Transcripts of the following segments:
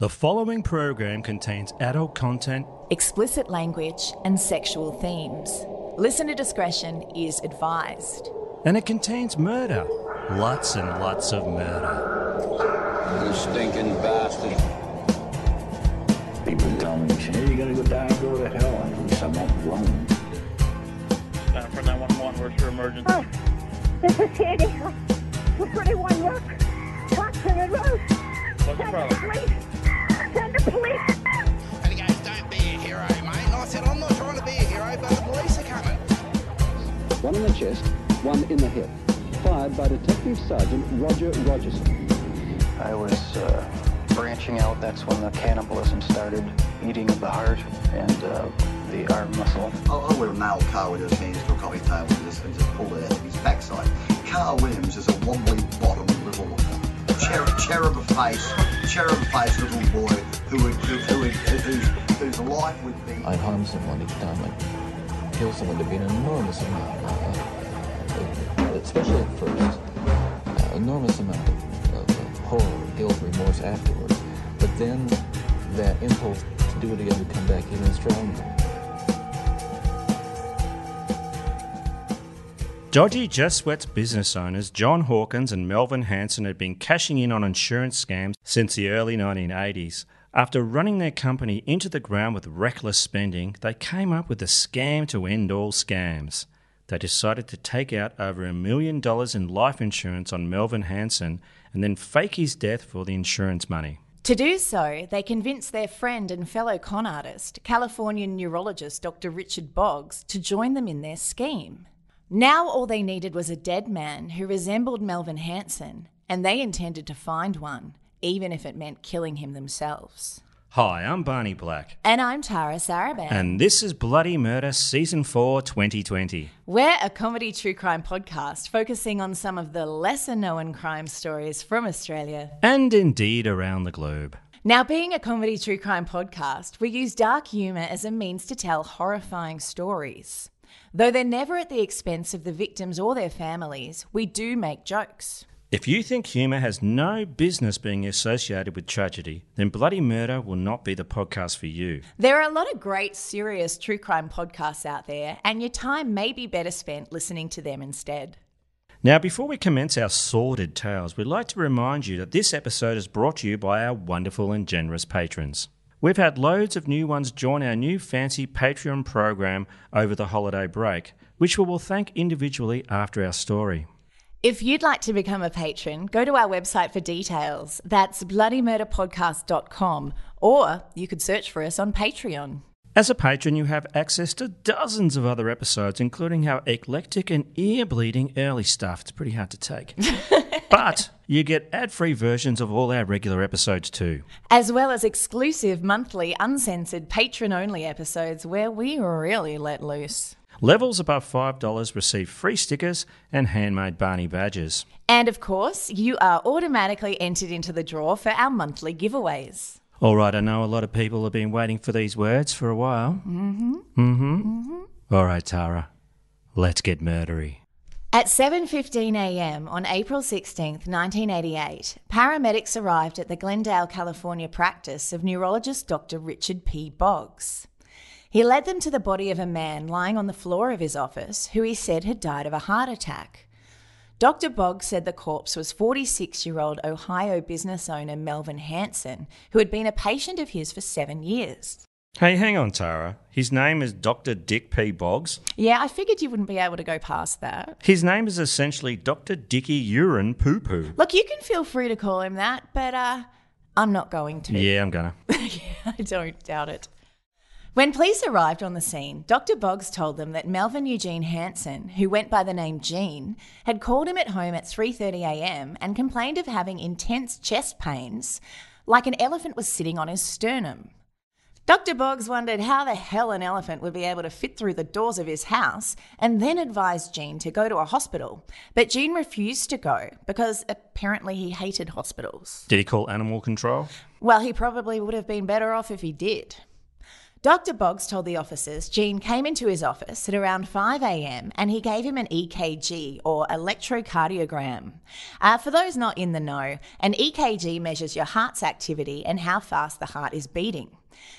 The following program contains adult content, explicit language, and sexual themes. Listener discretion is advised. and it contains murder. Lots and lots of murder. You stinking bastard. People tell me, hey, you gotta go down and go to hell. And at least I'm not alone. Uh, for 911, where's your emergency? Oh, this is Sandy. We're 31 Rock, Watson Road. What's the Send the problem? police. Send the police. And he goes, don't be a hero, mate. And I said, I'm not trying to be a hero, but the police are coming. One in the chest, one in the hip. Fired by Detective Sergeant Roger Rogerson. I was uh, branching out. That's when the cannibalism started, eating of the heart and uh, the arm muscle. I, I would have nailed Carl with his hands to a coffee table and just, and just pulled it out of his backside. Carl Williams is a wobbly bottom little cherub, cherub face, cherub face little boy who would, who, who would, whose, whose life would be. I'd harm someone each time I'd kill someone to be an enormous amount, uh, especially at first, uh, enormous amount of, of, of horror, guilt, remorse afterwards. But then that impulse to do it again would come back even stronger. Dodgy Just Sweats business owners John Hawkins and Melvin Hanson had been cashing in on insurance scams since the early 1980s. After running their company into the ground with reckless spending, they came up with a scam to end all scams. They decided to take out over a million dollars in life insurance on Melvin Hanson and then fake his death for the insurance money. To do so, they convinced their friend and fellow con artist, Californian neurologist Dr. Richard Boggs, to join them in their scheme. Now all they needed was a dead man who resembled Melvin Hanson, and they intended to find one, even if it meant killing him themselves. Hi, I'm Barney Black, And I'm Tara Saraban. and this is Bloody Murder Season 4 2020. We're a comedy true crime podcast focusing on some of the lesser known crime stories from Australia. And indeed around the globe. Now, being a comedy true crime podcast, we use dark humour as a means to tell horrifying stories. Though they're never at the expense of the victims or their families, we do make jokes. If you think humour has no business being associated with tragedy, then Bloody Murder will not be the podcast for you. There are a lot of great, serious true crime podcasts out there, and your time may be better spent listening to them instead. Now, before we commence our sordid tales, we'd like to remind you that this episode is brought to you by our wonderful and generous patrons. We've had loads of new ones join our new fancy Patreon program over the holiday break, which we will thank individually after our story. If you'd like to become a patron, go to our website for details. That's bloodymurderpodcast.com, or you could search for us on Patreon. As a patron, you have access to dozens of other episodes, including our eclectic and ear bleeding early stuff. It's pretty hard to take. but you get ad free versions of all our regular episodes too. as well as exclusive monthly uncensored patron only episodes where we really let loose. Levels above $5 receive free stickers and handmade Barney badges. And of course, you are automatically entered into the draw for our monthly giveaways. All right, I know a lot of people have been waiting for these words for a while. Mm-hmm. Mm-hmm. All right, Tara, let's get murdery. At 7:15 a.m. on April 16th, 1988, paramedics arrived at the Glendale, California practice of neurologist Dr. Richard P. Boggs. He led them to the body of a man lying on the floor of his office who he said had died of a heart attack. Dr. Boggs said the corpse was 46 year old Ohio business owner Melvin Hanson, who had been a patient of his for seven years. Hey, hang on, Tara. His name is Dr. Dick P. Boggs. Yeah, I figured you wouldn't be able to go past that. His name is essentially Dr. Dicky Urine Poo Poo. Look, you can feel free to call him that, but uh, I'm not going to. Yeah, I'm gonna. Yeah, I don't doubt it. When police arrived on the scene, Dr. Boggs told them that Melvin Eugene Hanson, who went by the name Gene, had called him at home at 3:30 a.m. and complained of having intense chest pains, like an elephant was sitting on his sternum. Dr. Boggs wondered how the hell an elephant would be able to fit through the doors of his house and then advised Gene to go to a hospital. But Gene refused to go because apparently he hated hospitals. Did he call animal control? Well, he probably would have been better off if he did. Dr. Boggs told the officers Gene came into his office at around 5 a.m. and he gave him an EKG or electrocardiogram. Uh, for those not in the know, an EKG measures your heart's activity and how fast the heart is beating.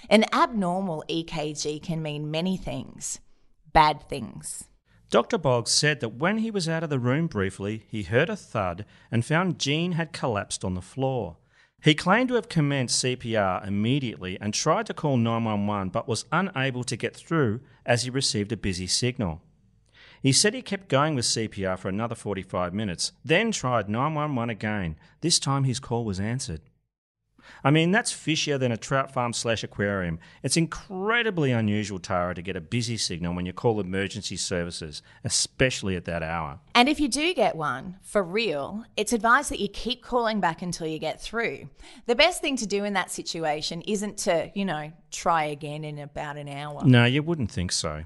An abnormal EKG can mean many things, bad things. Dr. Boggs said that when he was out of the room briefly, he heard a thud and found Gene had collapsed on the floor. He claimed to have commenced CPR immediately and tried to call 911 but was unable to get through as he received a busy signal. He said he kept going with CPR for another 45 minutes, then tried 911 again. This time his call was answered. I mean, that's fishier than a trout farm slash aquarium. It's incredibly unusual, Tara, to get a busy signal when you call emergency services, especially at that hour. And if you do get one, for real, it's advised that you keep calling back until you get through. The best thing to do in that situation isn't to, you know, try again in about an hour. No, you wouldn't think so.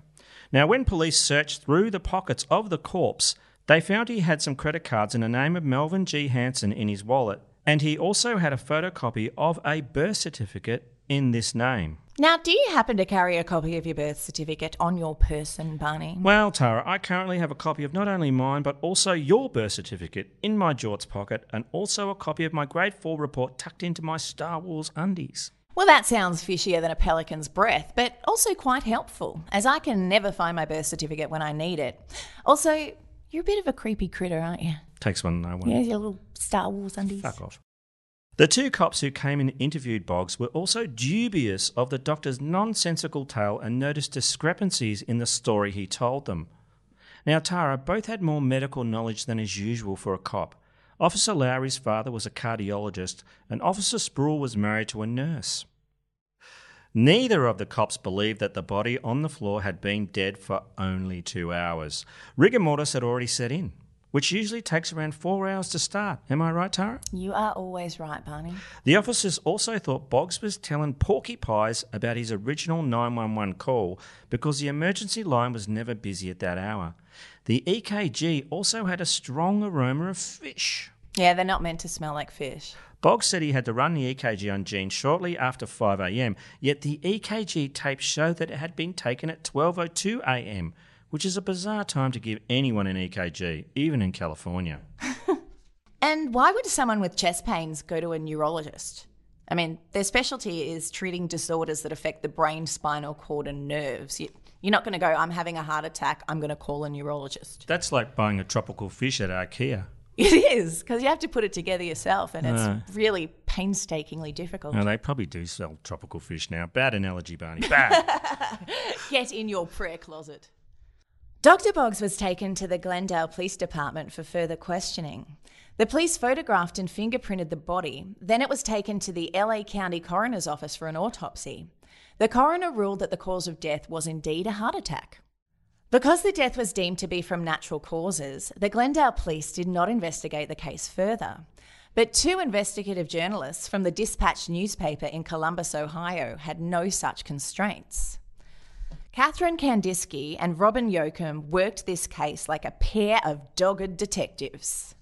Now, when police searched through the pockets of the corpse, they found he had some credit cards and the name of Melvin G. Hanson in his wallet and he also had a photocopy of a birth certificate in this name. Now, do you happen to carry a copy of your birth certificate on your person, Barney? Well, Tara, I currently have a copy of not only mine, but also your birth certificate in my jorts pocket, and also a copy of my grade 4 report tucked into my Star Wars undies. Well, that sounds fishier than a pelican's breath, but also quite helpful, as I can never find my birth certificate when I need it. Also, you're a bit of a creepy critter, aren't you? Takes one know one. Yeah, your little Star Wars undies. Fuck off. The two cops who came and interviewed Boggs were also dubious of the doctor's nonsensical tale and noticed discrepancies in the story he told them. Now, Tara, both had more medical knowledge than is usual for a cop. Officer Lowry's father was a cardiologist, and Officer Sproul was married to a nurse. Neither of the cops believed that the body on the floor had been dead for only two hours. Rigor mortis had already set in which usually takes around four hours to start. Am I right, Tara? You are always right, Barney. The officers also thought Boggs was telling Porky Pies about his original 911 call because the emergency line was never busy at that hour. The EKG also had a strong aroma of fish. Yeah, they're not meant to smell like fish. Boggs said he had to run the EKG on Gene shortly after 5am, yet the EKG tape showed that it had been taken at 12.02am, which is a bizarre time to give anyone an EKG, even in California. and why would someone with chest pains go to a neurologist? I mean, their specialty is treating disorders that affect the brain, spinal cord, and nerves. You, are not going to go, I'm having a heart attack, I'm going to call a neurologist. That's like buying a tropical fish at IKEA. It is, because you have to put it together yourself, and it's really painstakingly difficult. No, they probably do sell tropical fish now. Bad analogy, Barney. Bad. Get in your prayer closet. Dr. Boggs was taken to the Glendale Police Department for further questioning. The police photographed and fingerprinted the body, then it was taken to the LA County Coroner's Office for an autopsy. The coroner ruled that the cause of death was indeed a heart attack. Because the death was deemed to be from natural causes, the Glendale police did not investigate the case further. But two investigative journalists from the Dispatch newspaper in Columbus, Ohio, had no such constraints. Catherine Candisky and Robin Yocum worked this case like a pair of dogged detectives.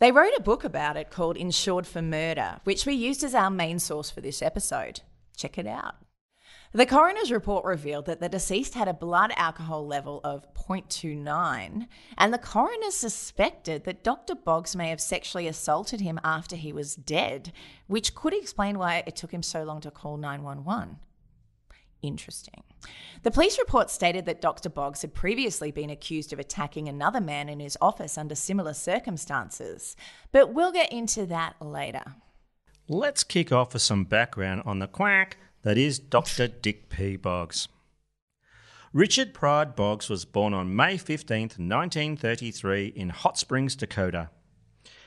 They wrote a book about it called Insured for Murder, which we used as our main source for this episode. Check it out. The coroner's report revealed that the deceased had a blood alcohol level of 0.29, and the coroner suspected that Dr. Boggs may have sexually assaulted him after he was dead, which could explain why it took him so long to call 911. Interesting. The police report stated that Dr. Boggs had previously been accused of attacking another man in his office under similar circumstances, but we'll get into that later. Let's kick off with some background on the quack that is Dr. Dick P. Boggs. Richard Pride Boggs was born on May 15, 1933, in Hot Springs, Dakota.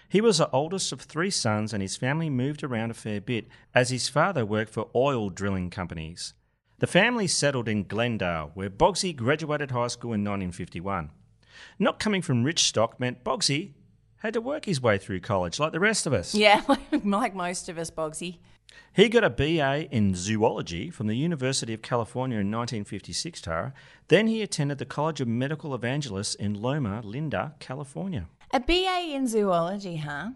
He was the oldest of three sons, and his family moved around a fair bit as his father worked for oil drilling companies. The family settled in Glendale, where Boggsy graduated high school in 1951. Not coming from rich stock meant Boggsy had to work his way through college like the rest of us. Yeah, like most of us, Boggsy. He got a BA in zoology from the University of California in 1956, Tara. Then he attended the College of Medical Evangelists in Loma Linda, California. A BA in zoology, huh?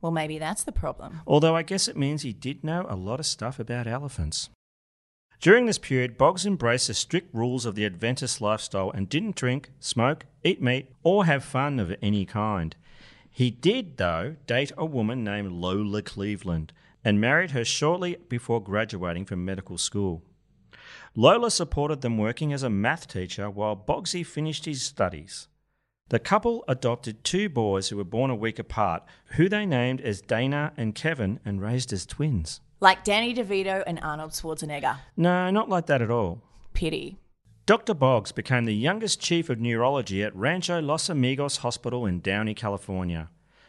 Well, maybe that's the problem. Although I guess it means he did know a lot of stuff about elephants. During this period, Boggs embraced the strict rules of the Adventist lifestyle and didn't drink, smoke, eat meat, or have fun of any kind. He did, though, date a woman named Lola Cleveland and married her shortly before graduating from medical school. Lola supported them working as a math teacher while Boggsy finished his studies. The couple adopted two boys who were born a week apart, who they named as Dana and Kevin and raised as twins. Like Danny DeVito and Arnold Schwarzenegger. No, not like that at all. Pity. Dr. Boggs became the youngest chief of neurology at Rancho Los Amigos Hospital in Downey, California.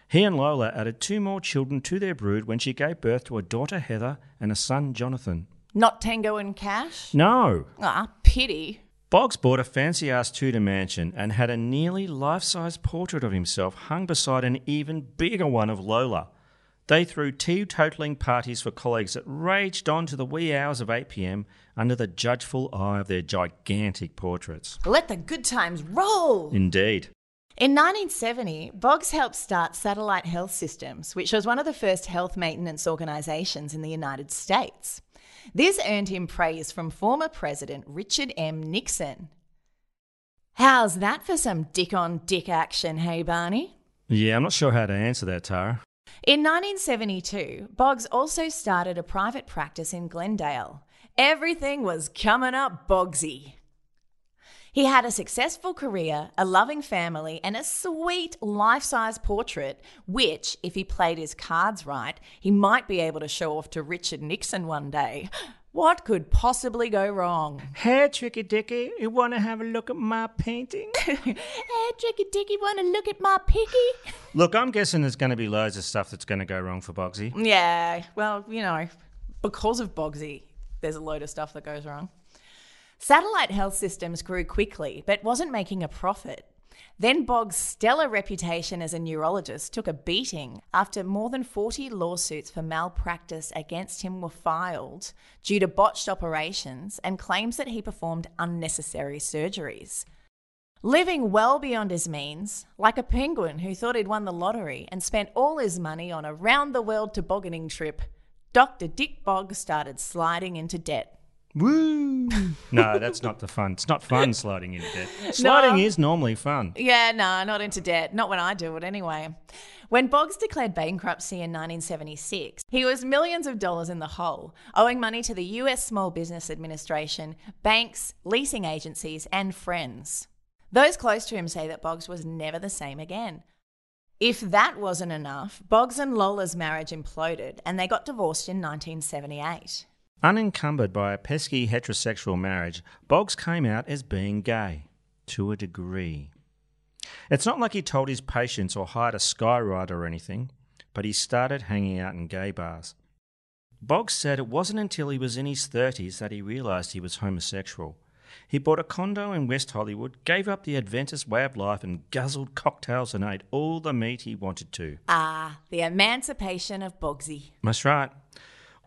He and Lola added two more children to their brood when she gave birth to a daughter, Heather, and a son, Jonathan. Not Tango and Cash? No. Ah, pity. Boggs bought a fancy ass Tudor mansion and had a nearly life size portrait of himself hung beside an even bigger one of Lola. They threw teetotaling parties for colleagues that raged on to the wee hours of 8 pm under the judgeful eye of their gigantic portraits. Let the good times roll! Indeed. In 1970, Boggs helped start Satellite Health Systems, which was one of the first health maintenance organisations in the United States. This earned him praise from former President Richard M. Nixon. How's that for some dick on dick action, hey Barney? Yeah, I'm not sure how to answer that, Tara. In 1972, Boggs also started a private practice in Glendale. Everything was coming up Boggsy. He had a successful career, a loving family, and a sweet life size portrait, which, if he played his cards right, he might be able to show off to Richard Nixon one day. What could possibly go wrong? Hey, Tricky Dicky, you want to have a look at my painting? hey, Tricky Dicky, want to look at my picky? Look, I'm guessing there's going to be loads of stuff that's going to go wrong for Boggsy. Yeah, well, you know, because of Boggsy, there's a load of stuff that goes wrong. Satellite Health Systems grew quickly, but wasn't making a profit. Then Boggs' stellar reputation as a neurologist took a beating after more than 40 lawsuits for malpractice against him were filed due to botched operations and claims that he performed unnecessary surgeries. Living well beyond his means, like a penguin who thought he'd won the lottery and spent all his money on a round the world tobogganing trip, Dr. Dick Boggs started sliding into debt. Woo! no, that's not the fun. It's not fun sliding into debt. Sliding No. is normally fun. Yeah, no, not into debt. Not when I do it anyway. When Boggs declared bankruptcy in 1976, he was millions of dollars in the hole, owing money to the US Small Business Administration, banks, leasing agencies, and friends. Those close to him say that Boggs was never the same again. If that wasn't enough, Boggs and Lola's marriage imploded and they got divorced in 1978. Unencumbered by a pesky heterosexual marriage, Boggs came out as being gay. To a degree. It's not like he told his patients or hired a skywriter or anything, but he started hanging out in gay bars. Boggs said it wasn't until he was in his 30s that he realised he was homosexual. He bought a condo in West Hollywood, gave up the Adventist way of life, and guzzled cocktails and ate all the meat he wanted to. Ah, the emancipation of Boggsy. That's right.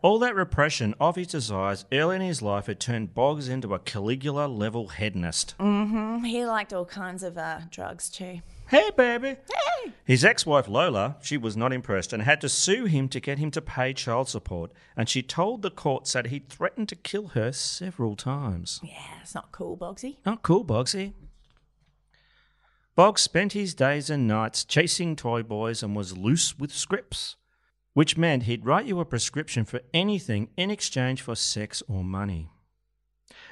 All that repression of his desires early in his life had turned Boggs into a Caligula level hedonist. Mm-hmm. He liked all kinds of uh, drugs too. Hey, baby. Hey! His ex wife Lola, she was not impressed and had to sue him to get him to pay child support. And she told the courts that he'd threatened to kill her several times. Yeah, it's not cool, Boggsy. Not cool, Boggsy. Boggs spent his days and nights chasing toy boys and was loose with scripts, which meant he'd write you a prescription for anything in exchange for sex or money.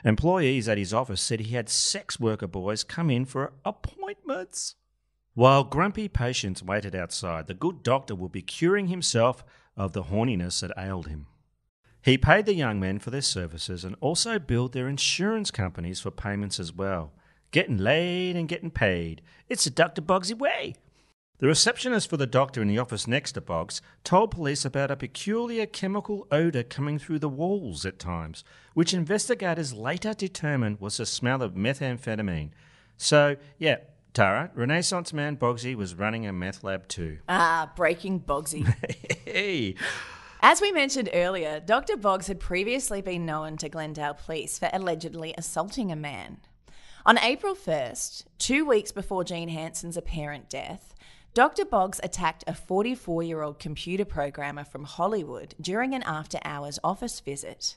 Employees at his office said he had sex worker boys come in for appointments. While grumpy patients waited outside, the good doctor would be curing himself of the horniness that ailed him. He paid the young men for their services and also billed their insurance companies for payments as well. Getting laid and getting paid. It's the Dr. Bugsy way. The receptionist for the doctor in the office next to Boggs told police about a peculiar chemical odour coming through the walls at times, which investigators later determined was the smell of methamphetamine. So, yeah, Tara, Renaissance man Boggsy was running a meth lab too. Ah, breaking Boggsy. hey! As we mentioned earlier, Dr. Boggs had previously been known to Glendale police for allegedly assaulting a man. On April 1st, two weeks before Gene Hanson's apparent death, Dr. Boggs attacked a 44 year old computer programmer from Hollywood during an after hours office visit.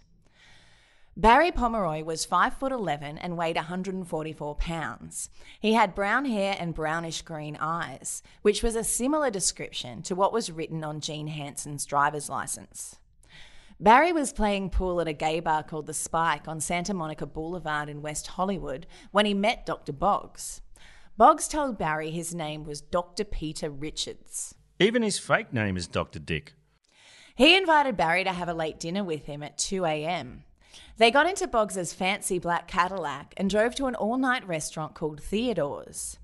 Barry Pomeroy was 5 foot 11 and weighed 144 pounds. He had brown hair and brownish green eyes, which was a similar description to what was written on Gene Hanson's driver's license. Barry was playing pool at a gay bar called The Spike on Santa Monica Boulevard in West Hollywood when he met Dr. Boggs. Boggs told Barry his name was Dr. Peter Richards. Even his fake name is Dr. Dick. He invited Barry to have a late dinner with him at 2 a.m. They got into Boggs's fancy black Cadillac and drove to an all night restaurant called Theodore's.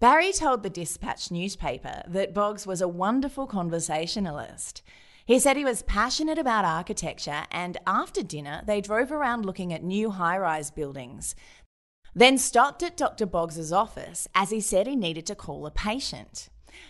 Barry told the Dispatch newspaper that Boggs was a wonderful conversationalist. He said he was passionate about architecture, and after dinner, they drove around looking at new high rise buildings, then stopped at Dr. Boggs's office as he said he needed to call a patient.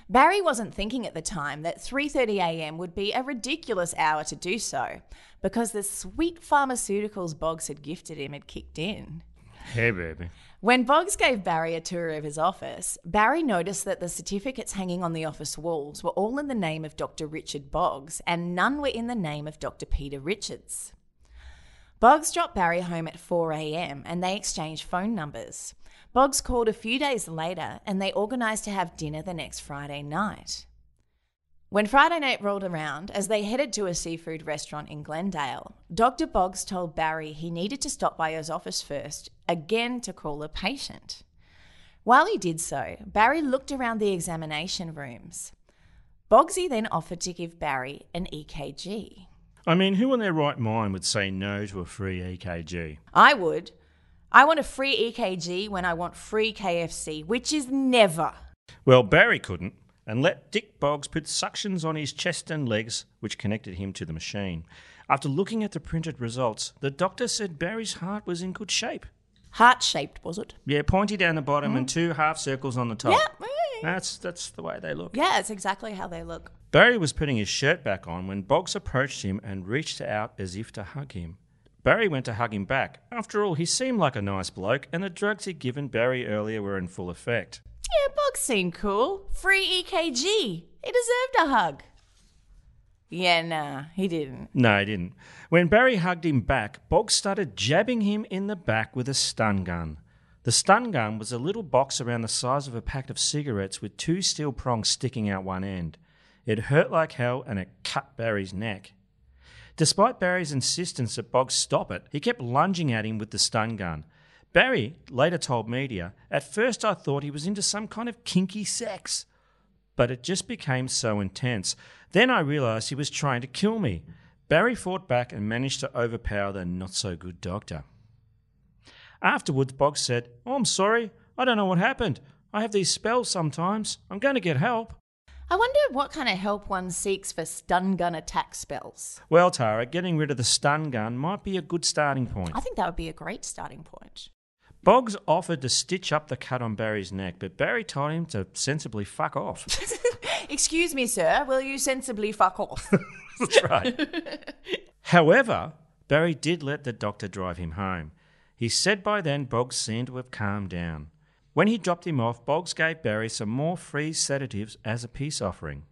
Barry wasn't thinking at the time that 3:30 a.m. would be a ridiculous hour to do so because the sweet pharmaceuticals Boggs had gifted him had kicked in. Hey baby. When Boggs gave Barry a tour of his office, Barry noticed that the certificates hanging on the office walls were all in the name of Dr. Richard Boggs and none were in the name of Dr. Peter Richards. Boggs dropped Barry home at 4 a.m. and they exchanged phone numbers. Boggs called a few days later and they organised to have dinner the next Friday night. When Friday night rolled around, as they headed to a seafood restaurant in Glendale, Dr. Boggs told Barry he needed to stop by his office first, again to call a patient. While he did so, Barry looked around the examination rooms. Boggsy then offered to give Barry an EKG. I mean, who in their right mind would say no to a free EKG? I would. I want a free EKG when I want free KFC, which is never. Well, Barry couldn't, and let Dick Boggs put suctions on his chest and legs, which connected him to the machine. After looking at the printed results, the doctor said Barry's heart was in good shape. Heart shaped, was it? Yeah, pointy down the bottom and mm. two half circles on the top. Yeah. Mm. That's that's the way they look. Yeah, it's exactly how they look. Barry was putting his shirt back on when Boggs approached him and reached out as if to hug him. Barry went to hug him back. After all, he seemed like a nice bloke, and the drugs he'd given Barry earlier were in full effect. Yeah, Boggs seemed cool. Free EKG. He deserved a hug. Yeah, nah, he didn't. No, he didn't. When Barry hugged him back, Boggs started jabbing him in the back with a stun gun. The stun gun was a little box around the size of a pack of cigarettes with two steel prongs sticking out one end. It hurt like hell and it cut Barry's neck. Despite Barry's insistence that Boggs stop it, he kept lunging at him with the stun gun. Barry later told media, At first I thought he was into some kind of kinky sex. But it just became so intense. Then I realised he was trying to kill me. Barry fought back and managed to overpower the not so good doctor. Afterwards, Boggs said, oh, I'm sorry. I don't know what happened. I have these spells sometimes. I'm going to get help. I wonder what kind of help one seeks for stun gun attack spells. Well, Tara, getting rid of the stun gun might be a good starting point. I think that would be a great starting point. Boggs offered to stitch up the cut on Barry's neck, but Barry told him to sensibly fuck off. Excuse me, sir, will you sensibly fuck off? That's right. However, Barry did let the doctor drive him home. He said by then Boggs seemed to have calmed down. When he dropped him off, Boggs gave Barry some more free sedatives as a peace offering.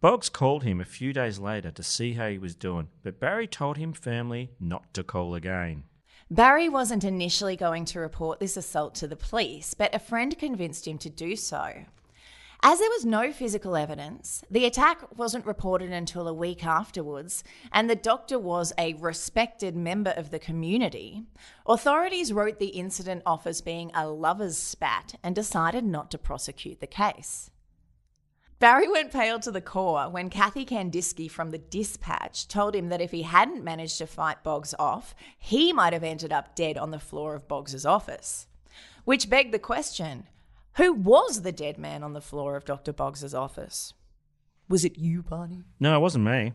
Boggs called him a few days later to see how he was doing, but Barry told him firmly not to call again. Barry wasn't initially going to report this assault to the police, but a friend convinced him to do so. As there was no physical evidence, the attack wasn't reported until a week afterwards, and the doctor was a respected member of the community. Authorities wrote the incident off as being a lover's spat and decided not to prosecute the case. Barry went pale to the core when Kathy Candisky from the Dispatch told him that if he hadn't managed to fight Boggs off, he might have ended up dead on the floor of Boggs's office. Which begged the question Who was the dead man on the floor of Dr. Boggs's office? Was it you, Barney? No, it wasn't me.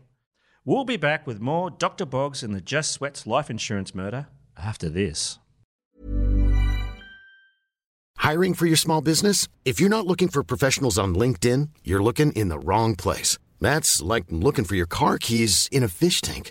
We'll be back with more Dr. Boggs and the Just Sweats life insurance murder after this. Hiring for your small business? If you're not looking for professionals on LinkedIn, you're looking in the wrong place. That's like looking for your car keys in a fish tank.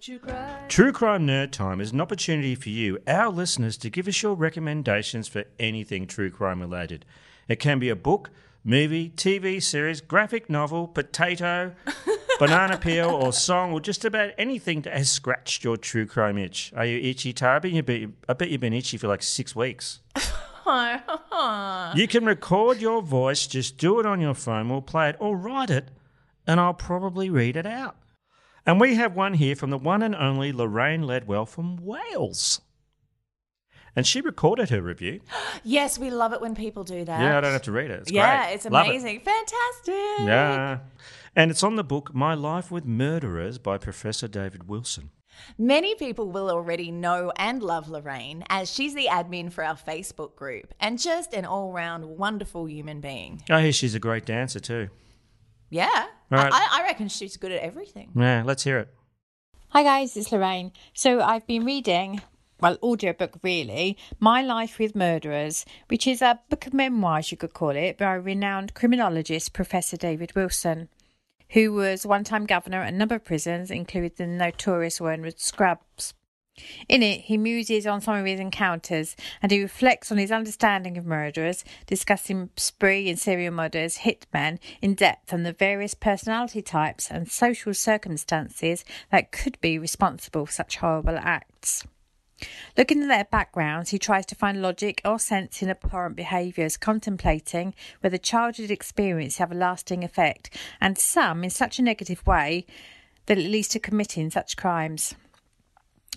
True crime. True Crime Nerd Time is an opportunity for you, our listeners, to give us your recommendations for anything true crime related. It can be a book, movie, TV series, graphic novel, potato, banana peel, or song, or just about anything that has scratched your true crime itch. Are you itchy, Tara? I bet, you, I bet you've been itchy for like six weeks. You can record your voice, just do it on your phone, we'll play it or write it, and I'll probably read it out. And we have one here from the one and only Lorraine Ledwell from Wales. And she recorded her review. yes, we love it when people do that. Yeah, I don't have to read it. It's yeah, great. it's Love it. amazing. Fantastic. Yeah. And it's on the book My Life with Murderers by Professor David Wilson. Many people will already know and love Lorraine as she's the admin for our Facebook group and just an all round wonderful human being. Oh, I hear she's a great dancer too. Yeah. Right. I, I reckon she's good at everything. Yeah, let's hear it. Hi guys, it's Lorraine. So I've been reading, well, audiobook really, My Life with Murderers, which is a book of memoirs, you could call it, by renowned criminologist Professor David Wilson, who was one time governor at a number of prisons, including the notorious Wormwood Scrubs. In it, he muses on some of his encounters and he reflects on his understanding of murderers, discussing spree and serial murders, hitmen in depth and the various personality types and social circumstances that could be responsible for such horrible acts. Looking at their backgrounds, he tries to find logic or sense in abhorrent behaviours, contemplating whether childhood experience have a lasting effect, and some in such a negative way that it leads to committing such crimes.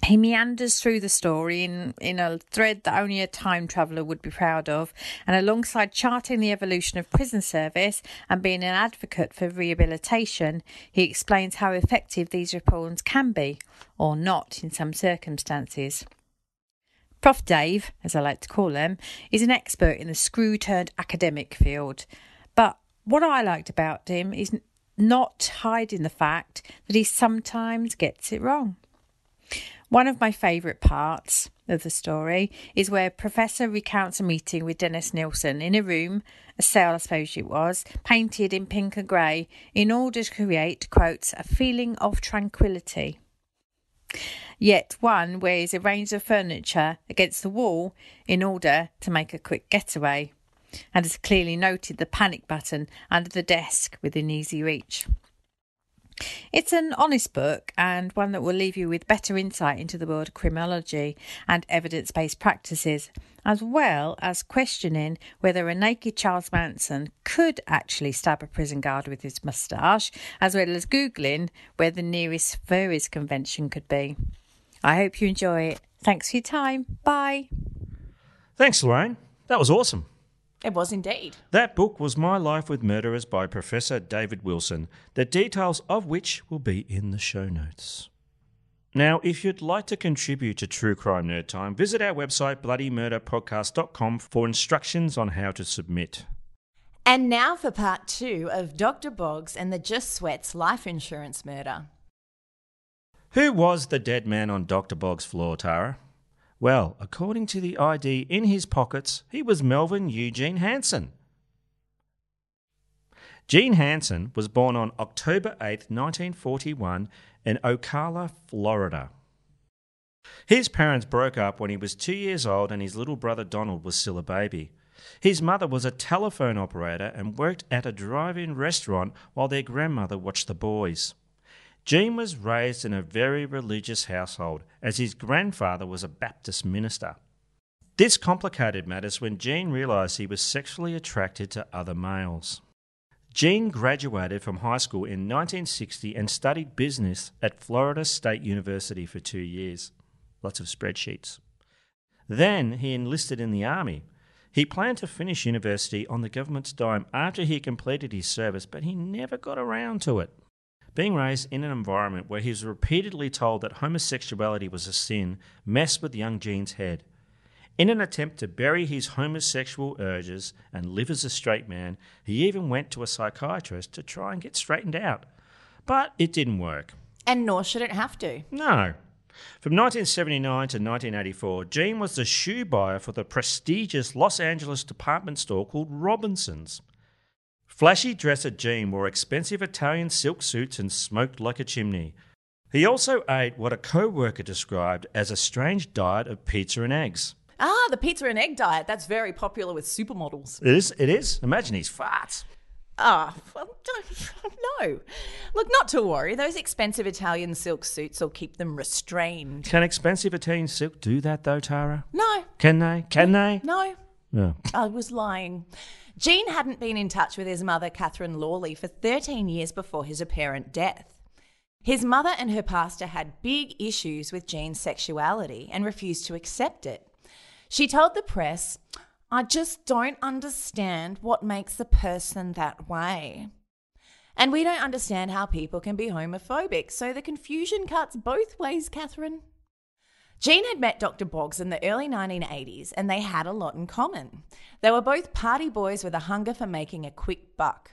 He meanders through the story in, in a thread that only a time traveller would be proud of, and alongside charting the evolution of prison service and being an advocate for rehabilitation, he explains how effective these reforms can be, or not in some circumstances. Prof. Dave, as I like to call him, is an expert in the screw turned academic field. But what I liked about him is not hiding the fact that he sometimes gets it wrong. One of my favourite parts of the story is where Professor recounts a meeting with Dennis Nilsson in a room, a cell I suppose it was, painted in pink and grey, in order to create, quotes, a feeling of tranquility. Yet one where he's arranged the furniture against the wall in order to make a quick getaway, and has clearly noted the panic button under the desk within easy reach. It's an honest book and one that will leave you with better insight into the world of criminology and evidence based practices, as well as questioning whether a naked Charles Manson could actually stab a prison guard with his moustache, as well as Googling where the nearest furries convention could be. I hope you enjoy it. Thanks for your time. Bye. Thanks, Lorraine. That was awesome. It was indeed. That book was My Life with Murderers by Professor David Wilson, the details of which will be in the show notes. Now, if you'd like to contribute to True Crime Nerd Time, visit our website bloodymurderpodcast.com for instructions on how to submit. And now for part two of Dr. Boggs and the Just Sweats life insurance murder. Who was the dead man on Dr. Boggs' floor, Tara? Well, according to the ID in his pockets, he was Melvin Eugene Hanson. Gene Hanson was born on October 8, 1941, in Ocala, Florida. His parents broke up when he was two years old and his little brother Donald was still a baby. His mother was a telephone operator and worked at a drive in restaurant while their grandmother watched the boys. Gene was raised in a very religious household, as his grandfather was a Baptist minister. This complicated matters when Gene realised he was sexually attracted to other males. Gene graduated from high school in 1960 and studied business at Florida State University for two years. Lots of spreadsheets. Then he enlisted in the Army. He planned to finish university on the government's dime after he completed his service, but he never got around to it. Being raised in an environment where he was repeatedly told that homosexuality was a sin messed with young Gene's head. In an attempt to bury his homosexual urges and live as a straight man, he even went to a psychiatrist to try and get straightened out. But it didn't work. And nor should it have to. No. From 1979 to 1984, Gene was the shoe buyer for the prestigious Los Angeles department store called Robinson's. Flashy dresser Gene wore expensive Italian silk suits and smoked like a chimney. He also ate what a co worker described as a strange diet of pizza and eggs. Ah, the pizza and egg diet. That's very popular with supermodels. It is. It is. Imagine he's fat. Ah, well, don't no. Look, not to worry. Those expensive Italian silk suits will keep them restrained. Can expensive Italian silk do that though, Tara? No, Can they? Can they? no. Yeah. I was lying. Gene hadn't been in touch with his mother, Catherine Lawley, for 13 years before his apparent death. His mother and her pastor had big issues with Gene's sexuality and refused to accept it. She told the press, I just don't understand what makes a person that way. And we don't understand how people can be homophobic, so the confusion cuts both ways, Catherine. Gene had met Dr. Boggs in the early 1980s and they had a lot in common. They were both party boys with a hunger for making a quick buck.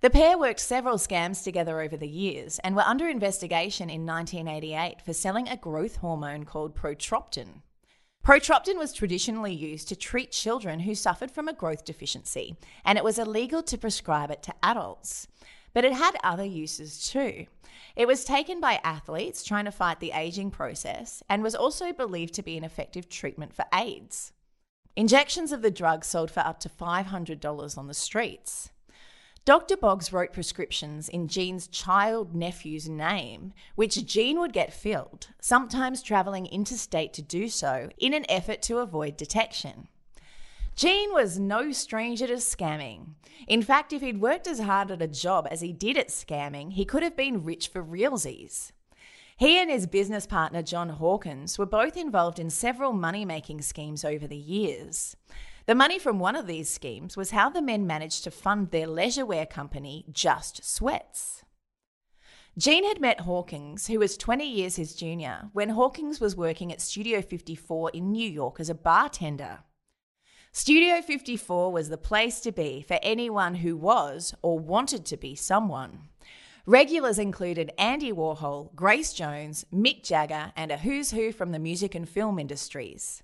The pair worked several scams together over the years and were under investigation in 1988 for selling a growth hormone called Protropin. Protropin was traditionally used to treat children who suffered from a growth deficiency, and it was illegal to prescribe it to adults. But it had other uses too. It was taken by athletes trying to fight the aging process and was also believed to be an effective treatment for AIDS. Injections of the drug sold for up to $500 on the streets. Dr. Boggs wrote prescriptions in Gene's child nephew's name, which Gene would get filled, sometimes travelling interstate to do so in an effort to avoid detection. Gene was no stranger to scamming. In fact, if he'd worked as hard at a job as he did at scamming, he could have been rich for realsies. He and his business partner, John Hawkins, were both involved in several money making schemes over the years. The money from one of these schemes was how the men managed to fund their leisure wear company, Just Sweats. Gene had met Hawkins, who was 20 years his junior, when Hawkins was working at Studio 54 in New York as a bartender. Studio 54 was the place to be for anyone who was or wanted to be someone. Regulars included Andy Warhol, Grace Jones, Mick Jagger, and a who's who from the music and film industries.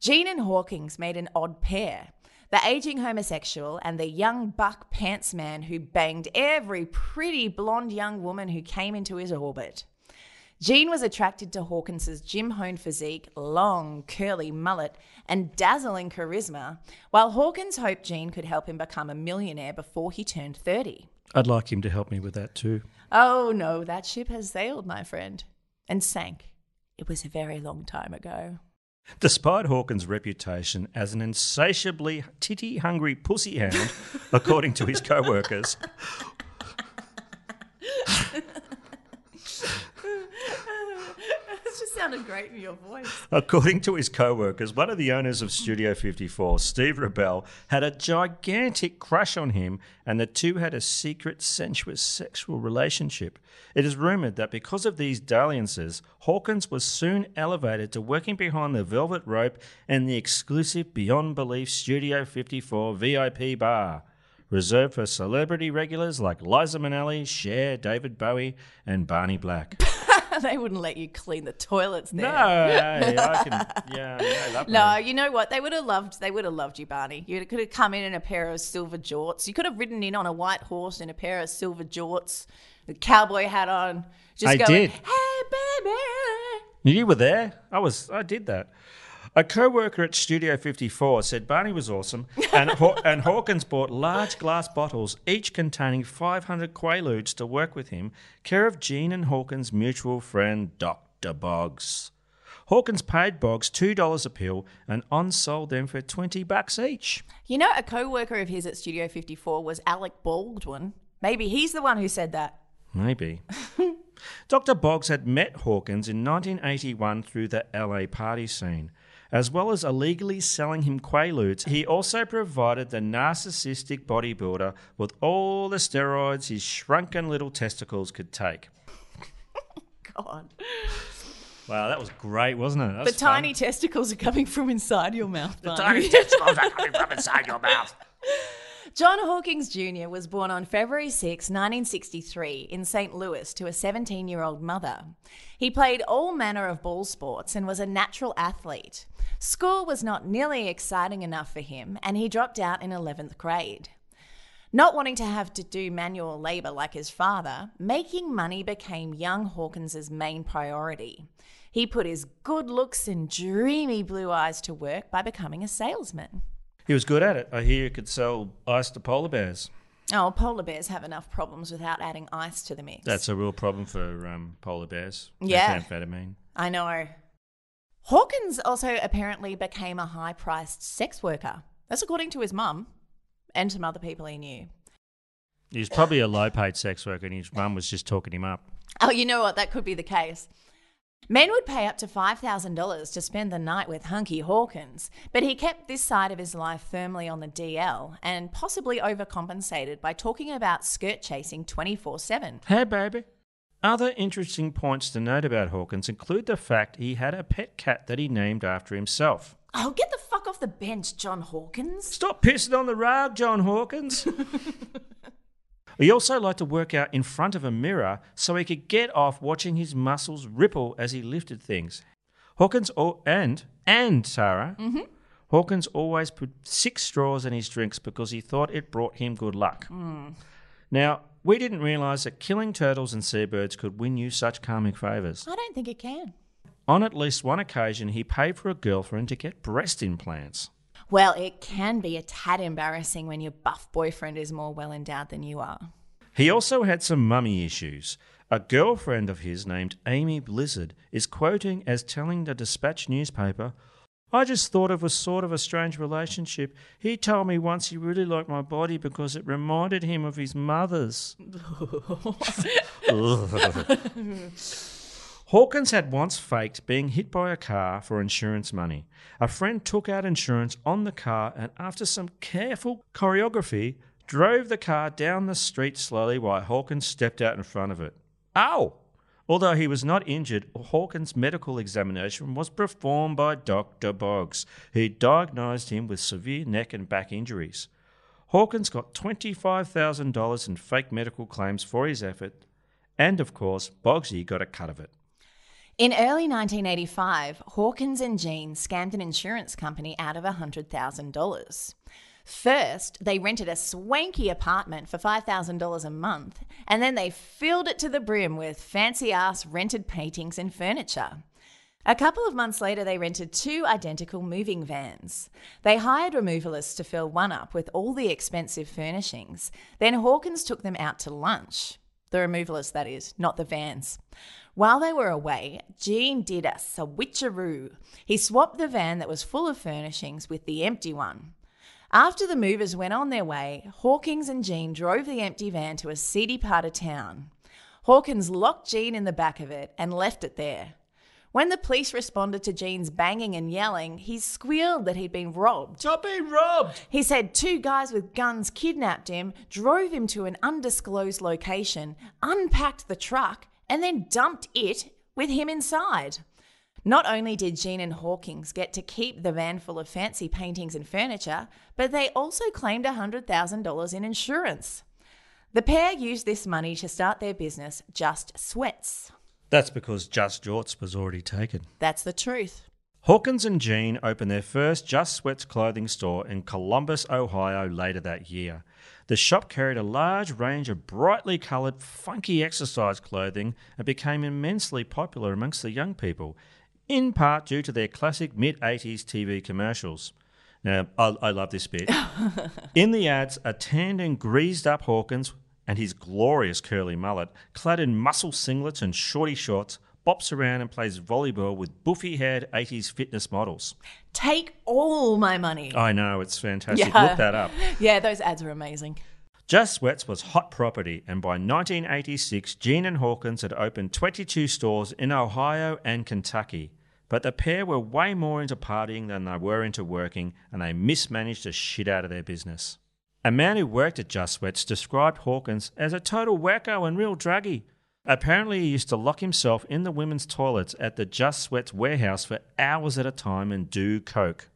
Gene and Hawkins made an odd pair. The aging homosexual and the young buck pants man who banged every pretty blonde young woman who came into his orbit. Gene was attracted to Hawkins's Jim Hone physique, long, curly mullet, and dazzling charisma, while Hawkins hoped Gene could help him become a millionaire before he turned 30. I'd like him to help me with that too. Oh no, that ship has sailed, my friend, and sank. It was a very long time ago. Despite Hawkins' reputation as an insatiably titty hungry pussy hound, according to his co workers, This just sounded great in your voice. According to his co workers, one of the owners of Studio 54, Steve Rubell, had a gigantic crush on him, and the two had a secret, sensuous sexual relationship. It is rumoured that because of these dalliances, Hawkins was soon elevated to working behind the velvet rope in the exclusive Beyond Belief Studio 54 VIP bar. Reserved for celebrity regulars like Liza Minnelli, Cher, David Bowie, and Barney Black. they wouldn't let you clean the toilets there. No, hey, I can. Yeah, No, you know what? They would have loved. They would have loved you, Barney. You could have come in in a pair of silver jorts. You could have ridden in on a white horse in a pair of silver jorts, the cowboy hat on, just I going, did. "Hey, baby." You were there. I was. I did that. A co worker at Studio 54 said Barney was awesome, and, Haw- and Hawkins bought large glass bottles, each containing 500 Quaaludes, to work with him, care of Gene and Hawkins' mutual friend, Dr. Boggs. Hawkins paid Boggs $2 a pill and on sold them for 20 bucks each. You know, a co worker of his at Studio 54 was Alec Baldwin. Maybe he's the one who said that. Maybe. Dr. Boggs had met Hawkins in 1981 through the LA party scene. As well as illegally selling him Quaaludes, he also provided the narcissistic bodybuilder with all the steroids his shrunken little testicles could take. God. Wow, that was great, wasn't it? That the was fun. tiny testicles are coming from inside your mouth. The tiny testicles are coming from inside your mouth. John Hawkins Jr. was born on February 6, 1963, in St. Louis to a 17 year old mother. He played all manner of ball sports and was a natural athlete. School was not nearly exciting enough for him, and he dropped out in 11th grade. Not wanting to have to do manual labour like his father, making money became young Hawkins's main priority. He put his good looks and dreamy blue eyes to work by becoming a salesman. He was good at it. I hear he could sell ice to polar bears. Oh, polar bears have enough problems without adding ice to the mix. That's a real problem for um, polar bears. Yeah. Methamphetamine. I know. Hawkins also apparently became a high priced sex worker. That's according to his mum and some other people he knew. He was probably a low paid sex worker and his mum was just talking him up. Oh, you know what? That could be the case. Men would pay up to $5,000 to spend the night with Hunky Hawkins, but he kept this side of his life firmly on the DL and possibly overcompensated by talking about skirt chasing 24 7. Hey, baby. Other interesting points to note about Hawkins include the fact he had a pet cat that he named after himself. Oh, get the fuck off the bench, John Hawkins. Stop pissing on the rug, John Hawkins. he also liked to work out in front of a mirror so he could get off watching his muscles ripple as he lifted things. Hawkins and and Sarah. Mm-hmm. Hawkins always put six straws in his drinks because he thought it brought him good luck. Mm. Now, we didn't realise that killing turtles and seabirds could win you such karmic favours. I don't think it can. On at least one occasion, he paid for a girlfriend to get breast implants. Well, it can be a tad embarrassing when your buff boyfriend is more well endowed than you are. He also had some mummy issues. A girlfriend of his named Amy Blizzard is quoting as telling the Dispatch newspaper, I just thought it was sort of a strange relationship. He told me once he really liked my body because it reminded him of his mother's. Hawkins had once faked being hit by a car for insurance money. A friend took out insurance on the car and, after some careful choreography, drove the car down the street slowly while Hawkins stepped out in front of it. Ow! Although he was not injured, Hawkins' medical examination was performed by Dr. Boggs, who diagnosed him with severe neck and back injuries. Hawkins got $25,000 in fake medical claims for his effort, and of course, Boggsy got a cut of it. In early 1985, Hawkins and Gene scammed an insurance company out of $100,000. First, they rented a swanky apartment for $5,000 a month, and then they filled it to the brim with fancy ass rented paintings and furniture. A couple of months later, they rented two identical moving vans. They hired removalists to fill one up with all the expensive furnishings. Then Hawkins took them out to lunch. The removalists, that is, not the vans. While they were away, Gene did a switcheroo. He swapped the van that was full of furnishings with the empty one. After the movers went on their way, Hawkins and Gene drove the empty van to a seedy part of town. Hawkins locked Gene in the back of it and left it there. When the police responded to Gene's banging and yelling, he squealed that he'd been robbed. Stop being robbed! He said two guys with guns kidnapped him, drove him to an undisclosed location, unpacked the truck, and then dumped it with him inside. Not only did Gene and Hawkins get to keep the van full of fancy paintings and furniture, but they also claimed $100,000 in insurance. The pair used this money to start their business, Just Sweats. That's because Just Jorts was already taken. That's the truth. Hawkins and Gene opened their first Just Sweats clothing store in Columbus, Ohio later that year. The shop carried a large range of brightly coloured, funky exercise clothing and became immensely popular amongst the young people. in part due to their classic mid 80s TV commercials. Now, I, I love this bit. in the ads, a tanned and greased up Hawkins and his glorious curly mullet, clad in muscle singlets and shorty shorts, bops around and plays volleyball with buffy haired 80s fitness models. Take all my money. I know, it's fantastic. Yeah. Look that up. Yeah, those ads are amazing. Just Sweats was hot property, and by 1986, Gene and Hawkins had opened 22 stores in Ohio and Kentucky. But the pair were way more into partying than they were into working, and they mismanaged the shit out of their business. A man who worked at Just Sweats described Hawkins as a total wacko and real druggy. Apparently, he used to lock himself in the women's toilets at the Just Sweats warehouse for hours at a time and do coke.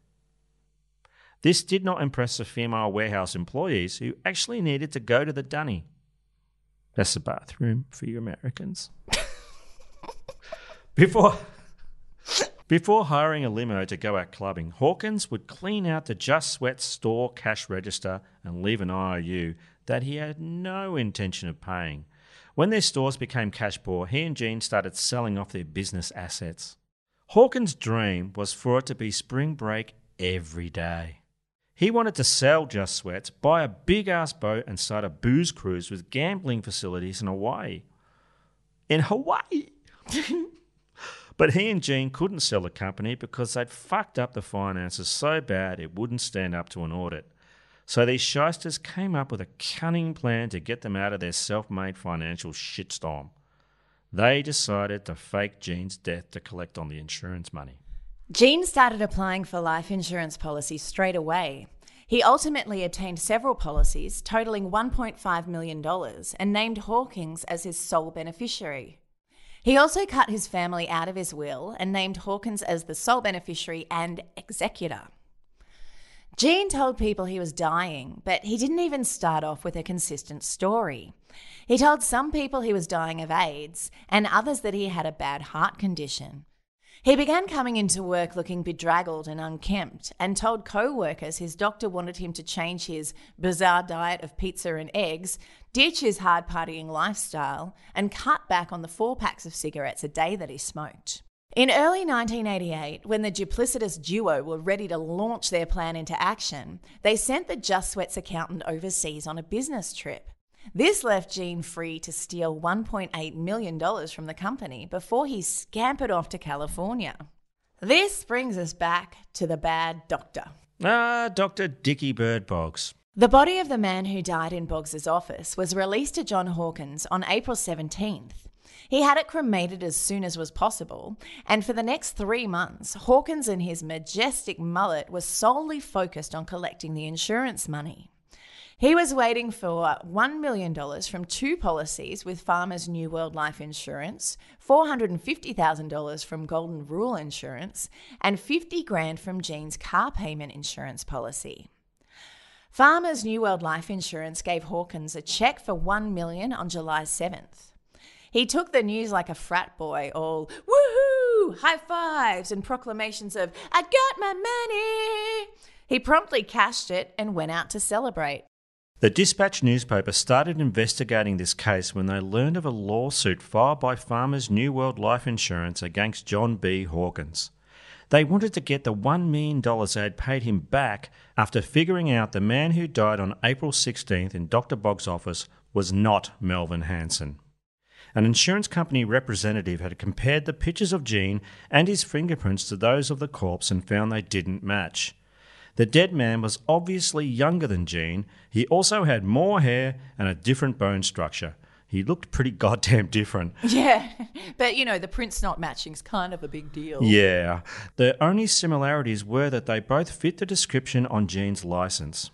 This did not impress the female warehouse employees who actually needed to go to the dunny. That's the bathroom for you Americans. Before before hiring a limo to go out clubbing, Hawkins would clean out the Just Sweat store cash register and leave an IOU that he had no intention of paying. When their stores became cash poor, he and Gene started selling off their business assets. Hawkins' dream was for it to be spring break every day. He wanted to sell Just Sweats, buy a big ass boat, and start a booze cruise with gambling facilities in Hawaii. In Hawaii! But he and Gene couldn't sell the company because they'd fucked up the finances so bad it wouldn't stand up to an audit. So these shysters came up with a cunning plan to get them out of their self made financial shitstorm. They decided to fake Gene's death to collect on the insurance money. Gene started applying for life insurance policies straight away. He ultimately obtained several policies totaling $1.5 million and named Hawkins as his sole beneficiary. He also cut his family out of his will and named Hawkins as the sole beneficiary and executor. Gene told people he was dying, but he didn't even start off with a consistent story. He told some people he was dying of AIDS and others that he had a bad heart condition. He began coming into work looking bedraggled and unkempt and told co workers his doctor wanted him to change his bizarre diet of pizza and eggs, ditch his hard partying lifestyle, and cut back on the four packs of cigarettes a day that he smoked. In early 1988, when the duplicitous duo were ready to launch their plan into action, they sent the Just Sweats accountant overseas on a business trip. This left Gene free to steal $1.8 million from the company before he scampered off to California. This brings us back to the bad doctor. Ah, Dr. Dickie Bird Boggs. The body of the man who died in Boggs's office was released to John Hawkins on April 17th. He had it cremated as soon as was possible, and for the next three months, Hawkins and his majestic mullet was solely focused on collecting the insurance money. He was waiting for $1 million from two policies with Farmers New World Life Insurance, $450,000 from Golden Rule Insurance, and 50 grand from Gene's car payment insurance policy. Farmers New World Life Insurance gave Hawkins a check for 1 million on July 7th. He took the news like a frat boy, all woohoo, high fives and proclamations of I got my money. He promptly cashed it and went out to celebrate. The Dispatch newspaper started investigating this case when they learned of a lawsuit filed by Farmers New World Life Insurance against John B. Hawkins. They wanted to get the $1 million they had paid him back after figuring out the man who died on April 16th in Dr. Boggs' office was not Melvin Hanson. An insurance company representative had compared the pictures of Gene and his fingerprints to those of the corpse and found they didn't match. The dead man was obviously younger than Gene. He also had more hair and a different bone structure. He looked pretty goddamn different. Yeah, but you know, the prints not matching is kind of a big deal. Yeah. The only similarities were that they both fit the description on Gene's license.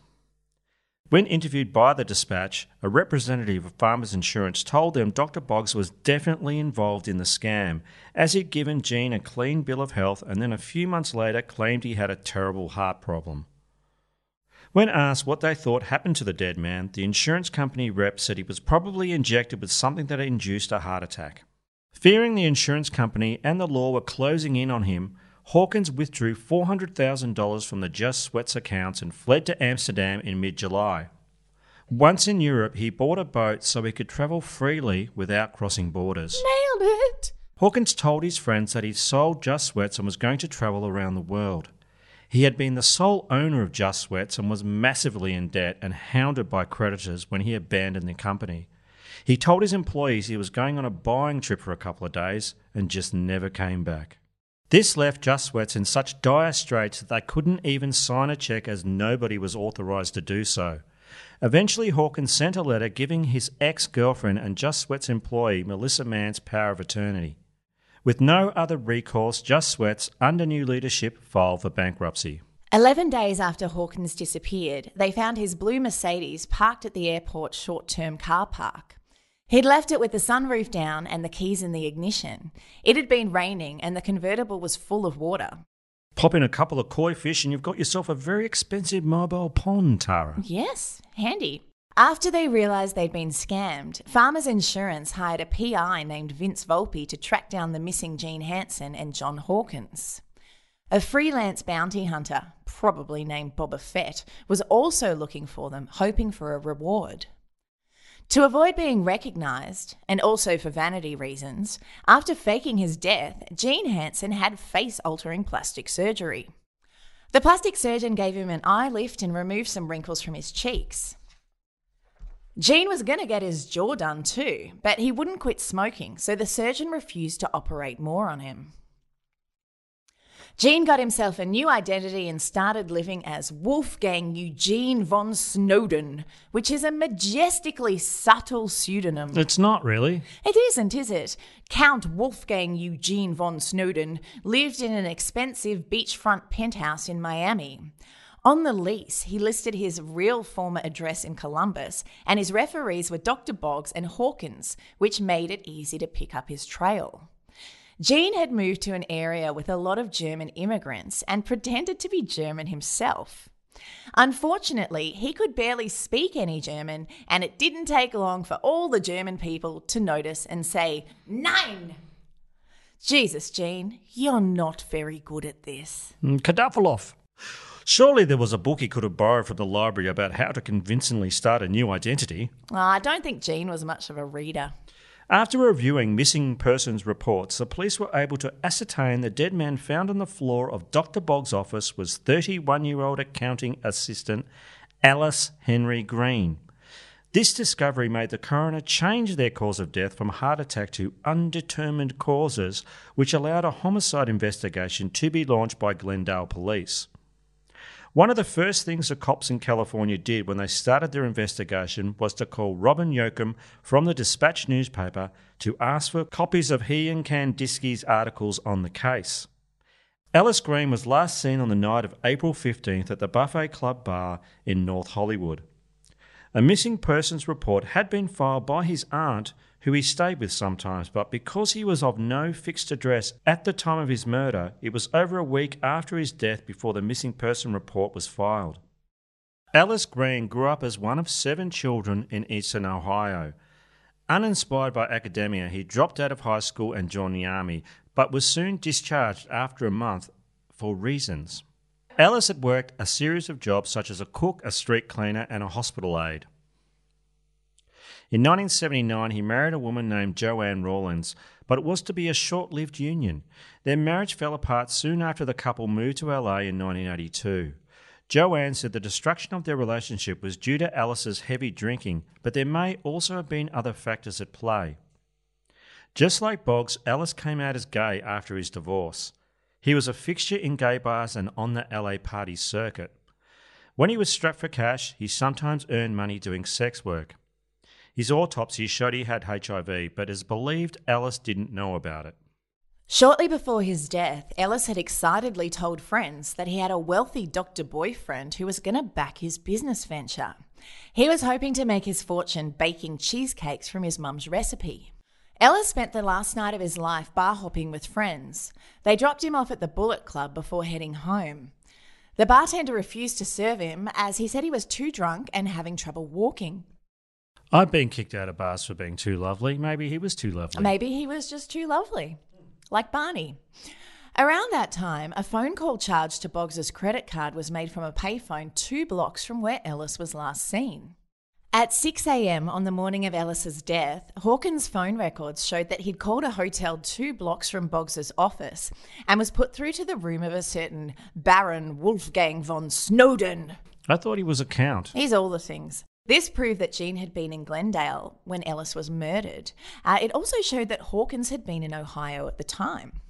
When interviewed by the Dispatch, a representative of Farmers Insurance told them Dr. Boggs was definitely involved in the scam, as he'd given Gene a clean bill of health and then a few months later claimed he had a terrible heart problem. When asked what they thought happened to the dead man, the insurance company rep said he was probably injected with something that induced a heart attack. Fearing the insurance company and the law were closing in on him, Hawkins withdrew $400,000 from the Just Sweats accounts and fled to Amsterdam in mid July. Once in Europe, he bought a boat so he could travel freely without crossing borders. Nailed it! Hawkins told his friends that he'd sold Just Sweats and was going to travel around the world. He had been the sole owner of Just Sweats and was massively in debt and hounded by creditors when he abandoned the company. He told his employees he was going on a buying trip for a couple of days and just never came back. This left Just Sweats in such dire straits that they couldn't even sign a check as nobody was authorised to do so. Eventually, Hawkins sent a letter giving his ex girlfriend and Just Sweats employee Melissa Mann's power of attorney. With no other recourse, Just Sweats, under new leadership, filed for bankruptcy. Eleven days after Hawkins disappeared, they found his blue Mercedes parked at the airport short term car park. He'd left it with the sunroof down and the keys in the ignition. It had been raining and the convertible was full of water. Pop in a couple of koi fish and you've got yourself a very expensive mobile pond, Tara. Yes, handy. After they realised they'd been scammed, Farmers Insurance hired a PI named Vince Volpe to track down the missing Gene Hanson and John Hawkins. A freelance bounty hunter, probably named Boba Fett, was also looking for them, hoping for a reward. To avoid being recognised, and also for vanity reasons, after faking his death, Gene Hanson had face altering plastic surgery. The plastic surgeon gave him an eye lift and removed some wrinkles from his cheeks. Gene was going to get his jaw done too, but he wouldn't quit smoking, so the surgeon refused to operate more on him. Gene got himself a new identity and started living as Wolfgang Eugene von Snowden, which is a majestically subtle pseudonym. It's not really. It isn't, is it? Count Wolfgang Eugene von Snowden lived in an expensive beachfront penthouse in Miami. On the lease, he listed his real former address in Columbus, and his referees were Dr. Boggs and Hawkins, which made it easy to pick up his trail. Gene had moved to an area with a lot of German immigrants and pretended to be German himself. Unfortunately, he could barely speak any German, and it didn't take long for all the German people to notice and say, Nein! Jesus, Gene, you're not very good at this. Mm, Kadafalov. Surely there was a book he could have borrowed from the library about how to convincingly start a new identity. Oh, I don't think Gene was much of a reader. After reviewing missing persons reports, the police were able to ascertain the dead man found on the floor of Dr. Boggs' office was 31 year old accounting assistant Ellis Henry Green. This discovery made the coroner change their cause of death from heart attack to undetermined causes, which allowed a homicide investigation to be launched by Glendale Police. One of the first things the cops in California did when they started their investigation was to call Robin Yocum from the Dispatch newspaper to ask for copies of he and Candisky's articles on the case. Ellis Green was last seen on the night of April 15th at the Buffet Club bar in North Hollywood. A missing persons report had been filed by his aunt, who he stayed with sometimes, but because he was of no fixed address at the time of his murder, it was over a week after his death before the missing person report was filed. Ellis Green grew up as one of seven children in eastern Ohio. Uninspired by academia, he dropped out of high school and joined the army, but was soon discharged after a month for reasons. Ellis had worked a series of jobs such as a cook, a street cleaner, and a hospital aide. In 1979, he married a woman named Joanne Rawlins, but it was to be a short lived union. Their marriage fell apart soon after the couple moved to LA in 1982. Joanne said the destruction of their relationship was due to Ellis's heavy drinking, but there may also have been other factors at play. Just like Boggs, Ellis came out as gay after his divorce. He was a fixture in gay bars and on the LA party circuit. When he was strapped for cash, he sometimes earned money doing sex work. His autopsy showed he had HIV, but is believed Ellis didn't know about it. Shortly before his death, Ellis had excitedly told friends that he had a wealthy doctor boyfriend who was going to back his business venture. He was hoping to make his fortune baking cheesecakes from his mum's recipe. Ellis spent the last night of his life bar hopping with friends. They dropped him off at the Bullet Club before heading home. The bartender refused to serve him as he said he was too drunk and having trouble walking. I've been kicked out of bars for being too lovely. Maybe he was too lovely. Maybe he was just too lovely, like Barney. Around that time, a phone call charged to Boggs's credit card was made from a payphone two blocks from where Ellis was last seen. At 6 a.m. on the morning of Ellis's death, Hawkins' phone records showed that he'd called a hotel two blocks from Boggs's office and was put through to the room of a certain Baron Wolfgang von Snowden. I thought he was a count. He's all the things. This proved that Gene had been in Glendale when Ellis was murdered. Uh, it also showed that Hawkins had been in Ohio at the time.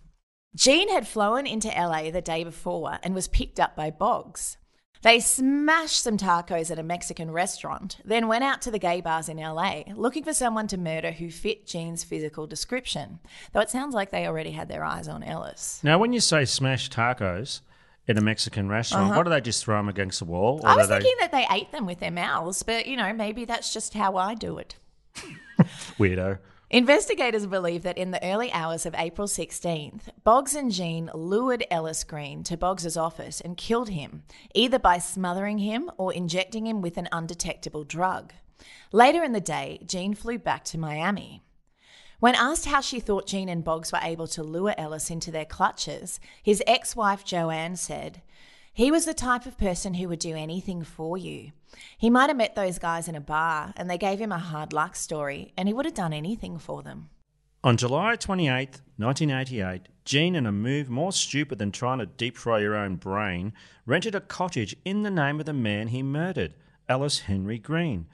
Gene had flown into LA the day before and was picked up by Boggs. They smashed some tacos at a Mexican restaurant, then went out to the gay bars in LA looking for someone to murder who fit Gene's physical description. Though it sounds like they already had their eyes on Ellis. Now, when you say smash tacos in a Mexican restaurant, Uh-huh. what do they just throw them against the wall? I was do they... thinking that they ate them with their mouths, but you know, maybe that's just how I do it. Weirdo. Investigators believe that in the early hours of April 16th, Boggs and Gene lured Ellis Green to Boggs's office and killed him, either by smothering him or injecting him with an undetectable drug. Later in the day, Gene flew back to Miami. When asked how she thought Gene and Boggs were able to lure Ellis into their clutches, his ex wife Joanne said, He was the type of person who would do anything for you. He might have met those guys in a bar and they gave him a hard luck story, and he would have done anything for them. On July 28, 1988, Gene, in a move more stupid than trying to deep fry your own brain, rented a cottage in the name of the man he murdered, Ellis Henry Green.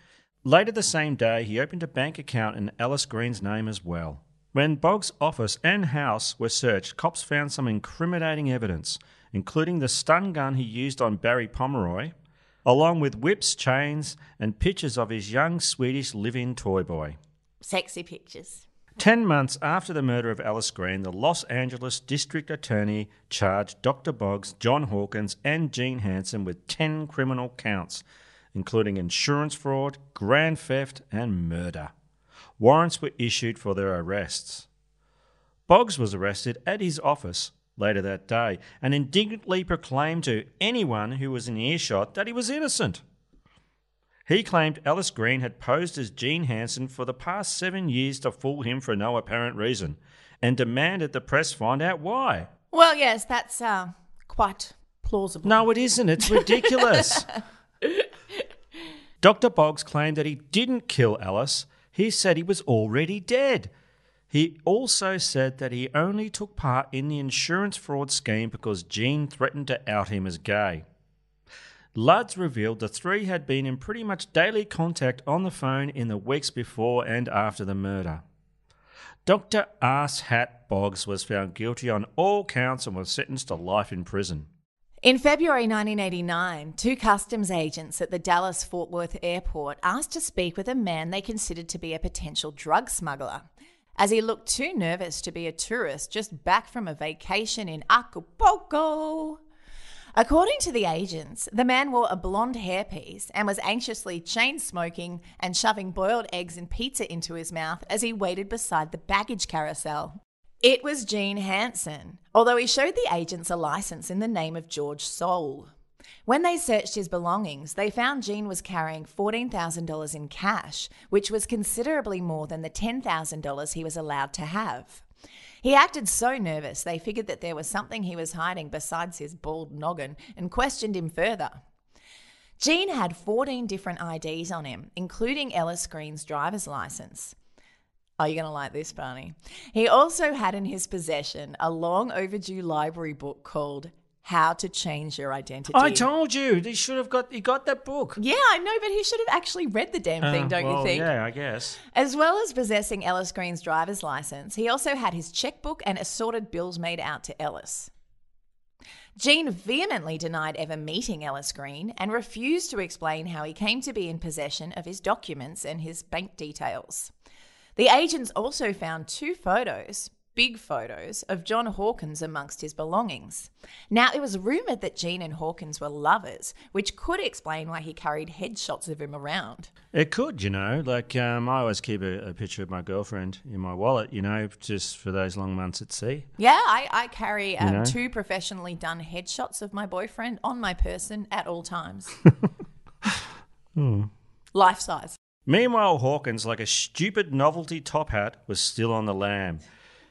Later the same day, he opened a bank account in Ellis Green's name as well. When Boggs' office and house were searched, cops found some incriminating evidence, including the stun gun he used on Barry Pomeroy, along with whips, chains, and pictures of his young Swedish live in toy boy. Sexy pictures. Ten months after the murder of Ellis Green, the Los Angeles District Attorney charged Dr. Boggs, John Hawkins, and Gene Hanson with 10 criminal counts, including insurance fraud, grand theft, and murder. Warrants were issued for their arrests. Boggs was arrested at his office later that day and indignantly proclaimed to anyone who was in earshot that he was innocent. He claimed Ellis Green had posed as Gene Hanson for the past seven years to fool him for no apparent reason, and demanded the press find out why. Well, yes, that's uh, quite plausible. No, it isn't. It's ridiculous. Dr. Boggs claimed that he didn't kill Ellis. He said he was already dead. He also said that he only took part in the insurance fraud scheme because Gene threatened to out him as gay. Luds revealed the three had been in pretty much daily contact on the phone in the weeks before and after the murder. Dr. Ass Hat Boggs was found guilty on all counts and was sentenced to life in prison. In February 1989, two customs agents at the Dallas Fort Worth airport asked to speak with a man they considered to be a potential drug smuggler, as he looked too nervous to be a tourist just back from a vacation in Acapulco. According to the agents, the man wore a blonde hairpiece and was anxiously chain smoking and shoving boiled eggs and pizza into his mouth as he waited beside the baggage carousel. It was Gene Hanson, although he showed the agents a license in the name of George Soule. When they searched his belongings, they found Gene was carrying $14,000 in cash, which was considerably more than the $10,000 he was allowed to have. He acted so nervous they figured that there was something he was hiding besides his bald noggin and questioned him further. Gene had 14 different IDs on him, including Ellis Green's driver's license. Oh, you're going to like this, Barney. He also had in his possession a long overdue library book called How to Change Your Identity. I told you he should have got he got that book. Yeah, I know, but he should have actually read the damn thing, Uh, don't well, you think? Yeah, I guess. As well as possessing Ellis Green's driver's license, he also had his checkbook and assorted bills made out to Ellis. Gene vehemently denied ever meeting Ellis Green and refused to explain how he came to be in possession of his documents and his bank details. The agents also found two photos, big photos, of John Hawkins amongst his belongings. Now, it was rumoured that Gene and Hawkins were lovers, which could explain why he carried headshots of him around. It could, you know. Like um, I always keep a, a picture of my girlfriend in my wallet, you know, just for those long months at sea. Yeah, I, I carry um, You know? two professionally done headshots of my boyfriend on my person at all times. Hmm. Life size. Meanwhile, Hawkins, like a stupid novelty top hat, was still on the lam.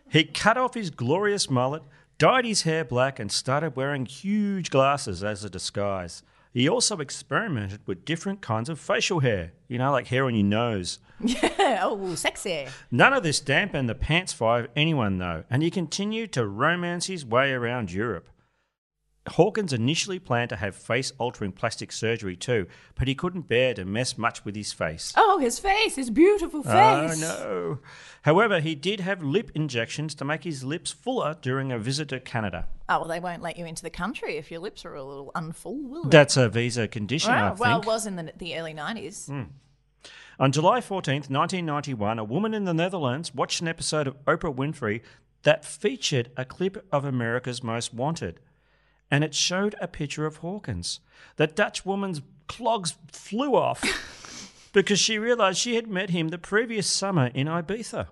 He cut off his glorious mullet, dyed his hair black, and started wearing huge glasses as a disguise. He also experimented with different kinds of facial hair, you know, like hair on your nose. Yeah, oh, sexy. None of this dampened the pants fire of anyone, though, and he continued to romance his way around Europe. Hawkins initially planned to have face altering plastic surgery too, but he couldn't bear to mess much with his face. Oh, his face, his beautiful face. Oh, no. However, he did have lip injections to make his lips fuller during a visit to Canada. Oh, well, they won't let you into the country if your lips are a little unfull, will they? That's a visa condition, I Wow, think. well, it was in the, the early 90s. Mm. On July 14th, 1991, a woman in the Netherlands watched an episode of Oprah Winfrey that featured a clip of America's Most Wanted. And it showed a picture of Hawkins. The Dutch woman's clogs flew off because she realized she had met him the previous summer in Ibiza.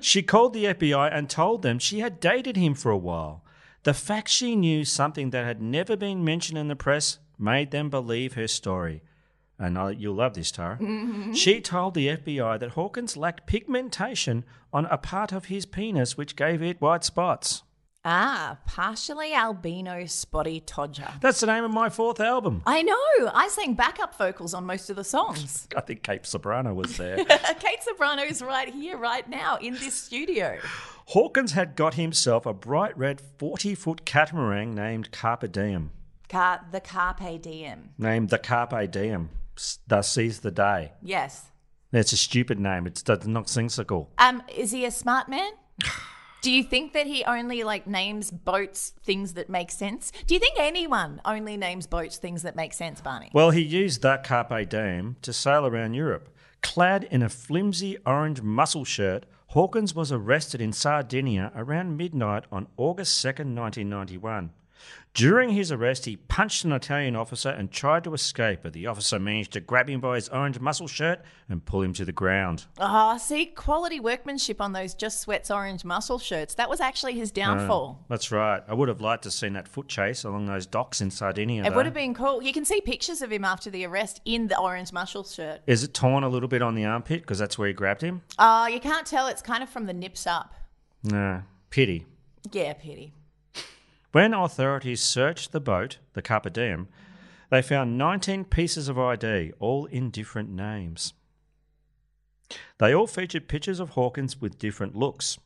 She called the FBI and told them she had dated him for a while. The fact she knew something that had never been mentioned in the press made them believe her story. And I, you'll love this, Tara. Mhm. She told the FBI that Hawkins lacked pigmentation on a part of his penis, which gave it white spots. Ah, partially albino spotty todger. That's the name of my fourth album. I know. I sang backup vocals on most of the songs. I think Kate Soprano was there. Kate Soprano's right here, right now, in this studio. Hawkins had got himself a bright red 40 foot catamaran named Carpe Diem. Car- the Carpe Diem. Named the Carpe Diem, thus seize the day. Yes. It's a stupid name. It's does not sensical. Um, is he a smart man? Do you think that he only like names boats things that make sense? Do you think anyone only names boats things that make sense, Barney? Well, he used that Carpe Diem to sail around Europe. Clad in a flimsy orange muscle shirt, Hawkins was arrested in Sardinia around midnight on August 2nd, 1991. During his arrest, he punched an Italian officer and tried to escape, but the officer managed to grab him by his orange muscle shirt and pull him to the ground. Ah, see, quality workmanship on those Just Sweats orange muscle shirts. That was actually his downfall. Uh, that's right. I would have liked to have seen that foot chase along those docks in Sardinia. it though. would have been cool. You can see pictures of him after the arrest in the orange muscle shirt. Is it torn a little bit on the armpit because that's where he grabbed him? Ah, you can't tell. It's kind of from the nips up. Nah, pity. Yeah, pity. When authorities searched the boat, the Carpe Diem, they found 19 pieces of ID, all in different names. They all featured pictures of Hawkins with different looks.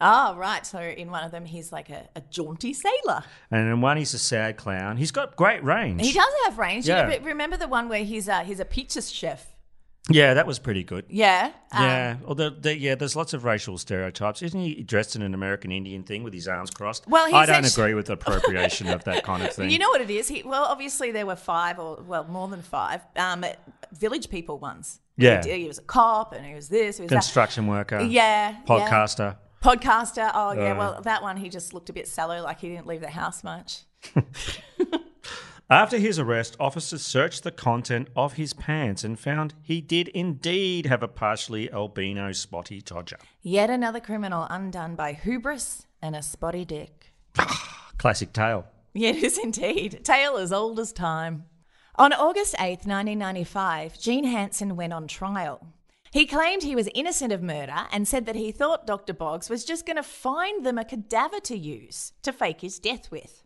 Ah, right. So in one of them, he's like a, a jaunty sailor. And in one, he's a sad clown. He's got great range. He does have range. Yeah. Yeah. but remember the one where he's a, he's a pizza chef? Yeah, that was pretty good. Yeah. um, Yeah, although the, yeah, there's lots of racial stereotypes. Isn't he dressed in an American Indian thing with his arms crossed? Well, he's I don't actu- agree with the appropriation of that kind of thing. You know what it is? He, well, obviously there were five or well more than five um, village people ones. Yeah. he, he was a cop and he was this. He was that. construction worker, Yeah, yeah. podcaster. Podcaster. Oh yeah. Uh. well, that one he just looked a bit sallow, like he didn't leave the house much. After his arrest, officers searched the content of his pants and found he did indeed have a partially albino spotty todger. Yet another criminal undone by hubris and a spotty dick. Classic tale. Yeah, it is indeed. Tale as old as time. On August 8th, 1995, Gene Hanson went on trial. He claimed he was innocent of murder and said that he thought Dr. Boggs was just going to find them a cadaver to use to fake his death with.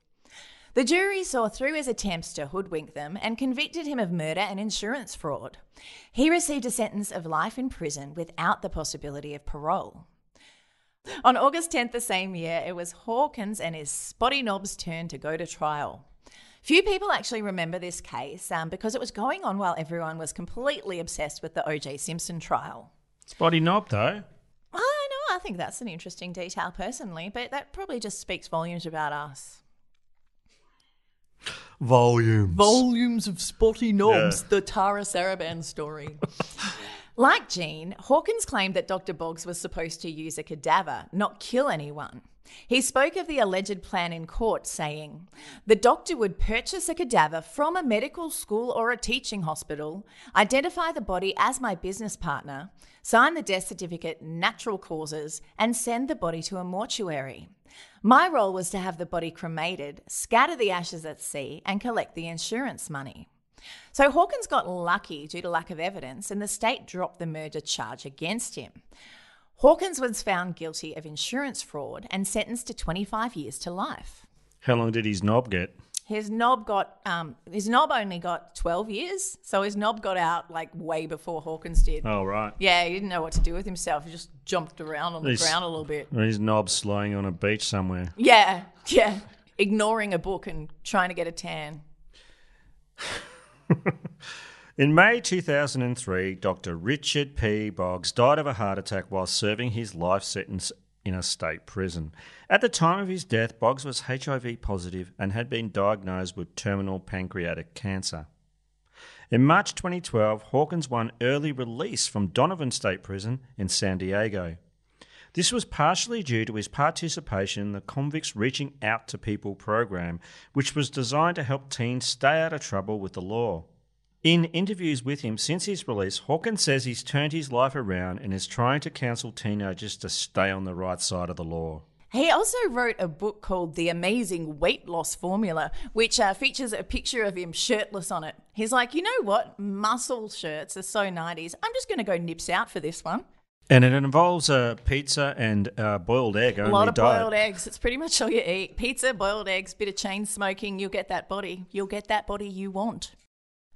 The jury saw through his attempts to hoodwink them and convicted him of murder and insurance fraud. He received a sentence of life in prison without the possibility of parole. On August 10th the same year, it was Hawkins and his spotty knob's turn to go to trial. Few people actually remember this case um, because it was going on while everyone was completely obsessed with the O.J. Simpson trial. Spotty knob, though. I know, I think that's an interesting detail personally, but that probably just speaks volumes about us. Volumes. Volumes of spotty knobs, Yeah. the Tara Saraban story. like Gene, Hawkins claimed that Dr. Boggs was supposed to use a cadaver, not kill anyone. He spoke of the alleged plan in court, saying, The doctor would purchase a cadaver from a medical school or a teaching hospital, identify the body as my business partner, sign the death certificate, natural causes, and send the body to a mortuary. My role was to have the body cremated, scatter the ashes at sea, and collect the insurance money. So Hawkins got lucky due to lack of evidence, and the state dropped the murder charge against him. Hawkins was found guilty of insurance fraud and sentenced to 25 years to life. How long did his knob get? His knob got um his knob only got twelve years, so his knob got out like way before Hawkins did. Oh, right. Yeah, he didn't know what to do with himself. He just jumped around on the He's- ground a little bit. His knob's lying on a beach somewhere. Yeah, yeah. Ignoring a book and trying to get a tan. In May 2003, Dr. Richard P. Boggs died of a heart attack while serving his life sentence in a state prison. At the time of his death, Boggs was HIV positive and had been diagnosed with terminal pancreatic cancer. In March 2012, Hawkins won early release from Donovan State Prison in San Diego. This was partially due to his participation in the Convicts Reaching Out to People program, which was designed to help teens stay out of trouble with the law. In interviews with him since his release, Hawkins says he's turned his life around and is trying to counsel teenagers to stay on the right side of the law. He also wrote a book called The Amazing Weight Loss Formula, which uh, features a picture of him shirtless on it. He's like, you know what? Muscle shirts are so 90s. I'm just going to go nips out for this one. And it involves a pizza and a boiled egg A lot of diet. boiled eggs. It's pretty much all you eat. Pizza, boiled eggs, bit of chain smoking. You'll get that body. You'll get that body you want.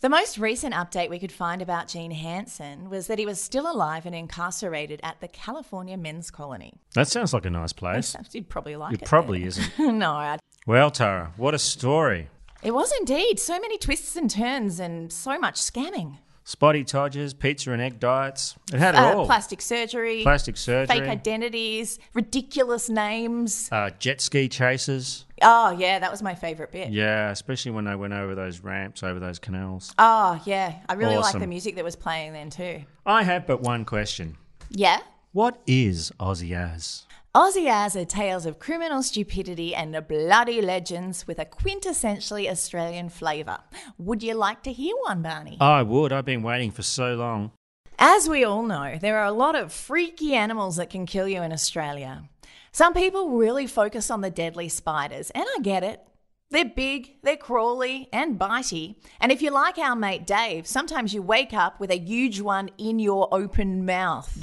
The most recent update we could find about Gene Hanson was that he was still alive and incarcerated at the California Men's Colony. That sounds like a nice place. You'd probably like it. It probably isn't. no, I- Well, Tara, what a story. it was indeed. So many twists and turns and so much scamming. Spotty Todgers, pizza and egg diets. It had it Uh, all. plastic surgery, Plastic surgery. fake identities, ridiculous names. Uh, jet ski chases. Oh, yeah, that was my favourite bit. Yeah, especially when they went over those ramps, over those canals. Oh, yeah. I really like the music that was playing then too. I have but one question. Yeah? What is Aussie Az? Aussie are tales of criminal stupidity and bloody legends with a quintessentially Australian flavour. Would you like to hear one, Barney? I would. I've been waiting for so long. As we all know, there are a lot of freaky animals that can kill you in Australia. Some people really focus on the deadly spiders, and I get it. They're big, they're crawly, and bitey. And if you're like our mate Dave, sometimes you wake up with a huge one in your open mouth.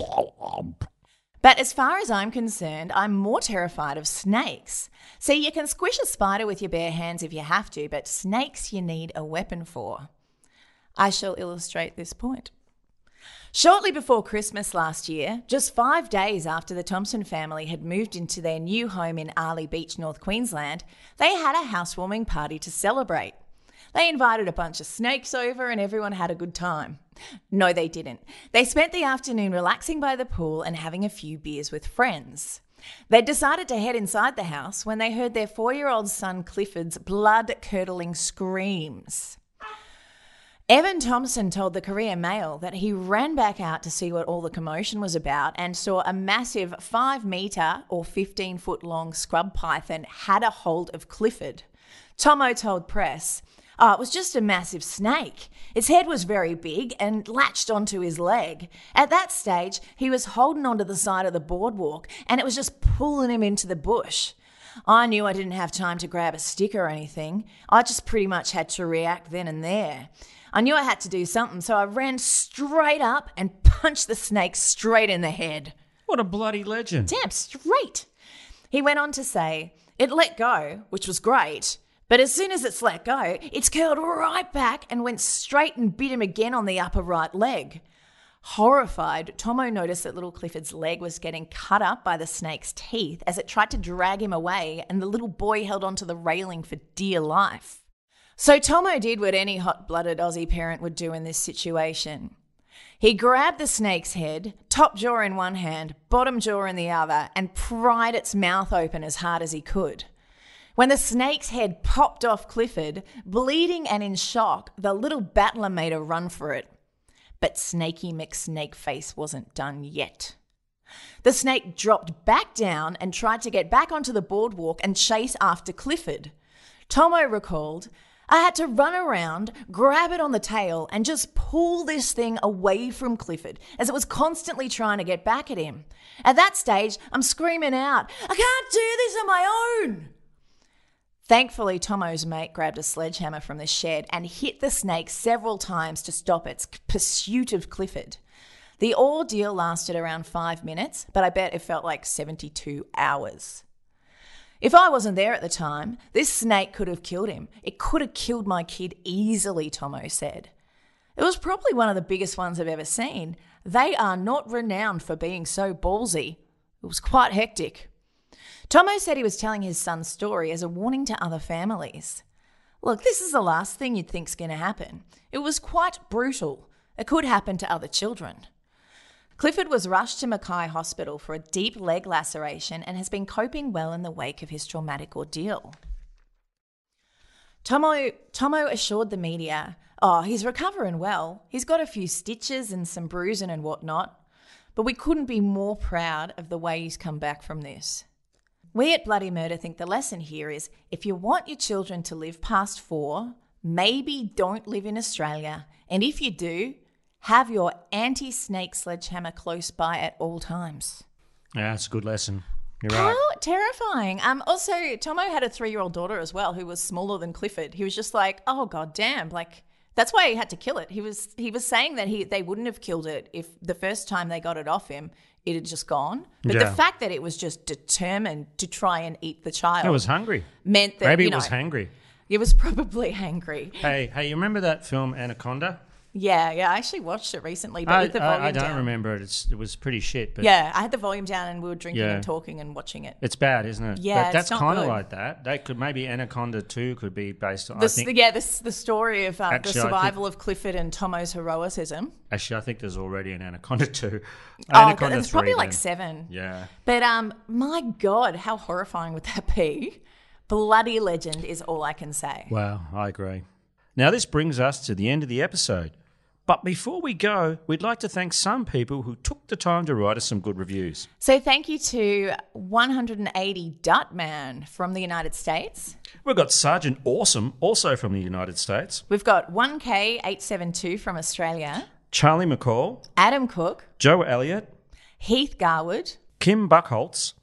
But as far as I'm concerned, I'm more terrified of snakes. See, you can squish a spider with your bare hands if you have to, but snakes you need a weapon for. I shall illustrate this point. Shortly before Christmas last year, just five days after the Thompson family had moved into their new home in Airlie Beach, North Queensland, they had a housewarming party to celebrate. They invited a bunch of snakes over and everyone had a good time. No, they didn't. They spent the afternoon relaxing by the pool and having a few beers with friends. They decided to head inside the house when they heard their four year old son Clifford's blood curdling screams. Evan Thompson told the Courier Mail that he ran back out to see what all the commotion was about and saw a massive 5 metre or 15 foot long scrub python had a hold of Clifford. Tomo told press, Oh, it was just a massive snake. Its head was very big and latched onto his leg. At that stage, he was holding onto the side of the boardwalk and it was just pulling him into the bush. I knew I didn't have time to grab a stick or anything. I just pretty much had to react then and there. I knew I had to do something, so I ran straight up and punched the snake straight in the head. What a bloody legend. Damn straight. He went on to say, It let go, which was great, but as soon as it's let go, it's curled right back and went straight and bit him again on the upper right leg. Horrified, Tomo noticed that little Clifford's leg was getting cut up by the snake's teeth as it tried to drag him away, and the little boy held onto the railing for dear life. So Tomo did what any hot blooded Aussie parent would do in this situation. He grabbed the snake's head, top jaw in one hand, bottom jaw in the other, and pried its mouth open as hard as he could. When the snake's head popped off Clifford, bleeding and in shock, the little battler made a run for it. But Snaky McSnakeface wasn't done yet. The snake dropped back down and tried to get back onto the boardwalk and chase after Clifford. Tomo recalled, I had to run around, grab it on the tail, and just pull this thing away from Clifford as it was constantly trying to get back at him. At that stage, I'm screaming out, I can't do this on my own! Thankfully, Tomo's mate grabbed a sledgehammer from the shed and hit the snake several times to stop its pursuit of Clifford. The ordeal lasted around five minutes, but I bet it felt like 72 hours. If I wasn't there at the time, this snake could have killed him. It could have killed my kid easily, Tomo said. It was probably one of the biggest ones I've ever seen. They are not renowned for being so ballsy. It was quite hectic. Tomo said he was telling his son's story as a warning to other families. Look, this is the last thing you'd think's going to happen. It was quite brutal. It could happen to other children. Clifford was rushed to Mackay Hospital for a deep leg laceration and has been coping well in the wake of his traumatic ordeal. Tomo, Tomo assured the media, oh, he's recovering well. He's got a few stitches and some bruising and whatnot, but we couldn't be more proud of the way he's come back from this. We at Bloody Murder think the lesson here is if you want your children to live past four, maybe don't live in Australia. And if you do, have your anti snake sledgehammer close by at all times. Yeah, it's a good lesson. You're right. How right. terrifying. Um, also, Tomo had a three year old daughter as well who was smaller than Clifford. He was just like, oh, god damn. Like, that's why he had to kill it. He was he was saying that he they wouldn't have killed it if the first time they got it off him, it had just gone. But Yeah. the fact that it was just determined to try and eat the child It was hungry. meant that Maybe it was know, hangry. It was probably hangry. Hey, hey, you remember that film Anaconda? Yeah, yeah. I actually watched it recently, but I, with the volume I, I don't down. remember it. It's, it was pretty shit. But Yeah, I had the volume down and we were drinking Yeah. and talking and watching it. It's bad, isn't it? Yeah, but it's that's not kind of good. like that. They could maybe Anaconda Two could be based on. I This, think yeah, this the story of the Actually, I think- survival of Clifford and Tomo's heroicism. actually, I think there's already an Anaconda Two. Oh, Anaconda it's probably 3 like then. seven. Yeah. But um, my God, how horrifying would that be? Bloody legend is all I can say. Wow, I agree. Now, this brings us to the end of the episode. But before we go, we'd like to thank some people who took the time to write us some good reviews. So thank you to 180 Dutman from the United States. We've got Sergeant Awesome, also from the United States, We've got 1K872 from Australia. Charlie McCall, Adam Cook, Joe Elliott, Heath Garwood, Kim Buckholtz,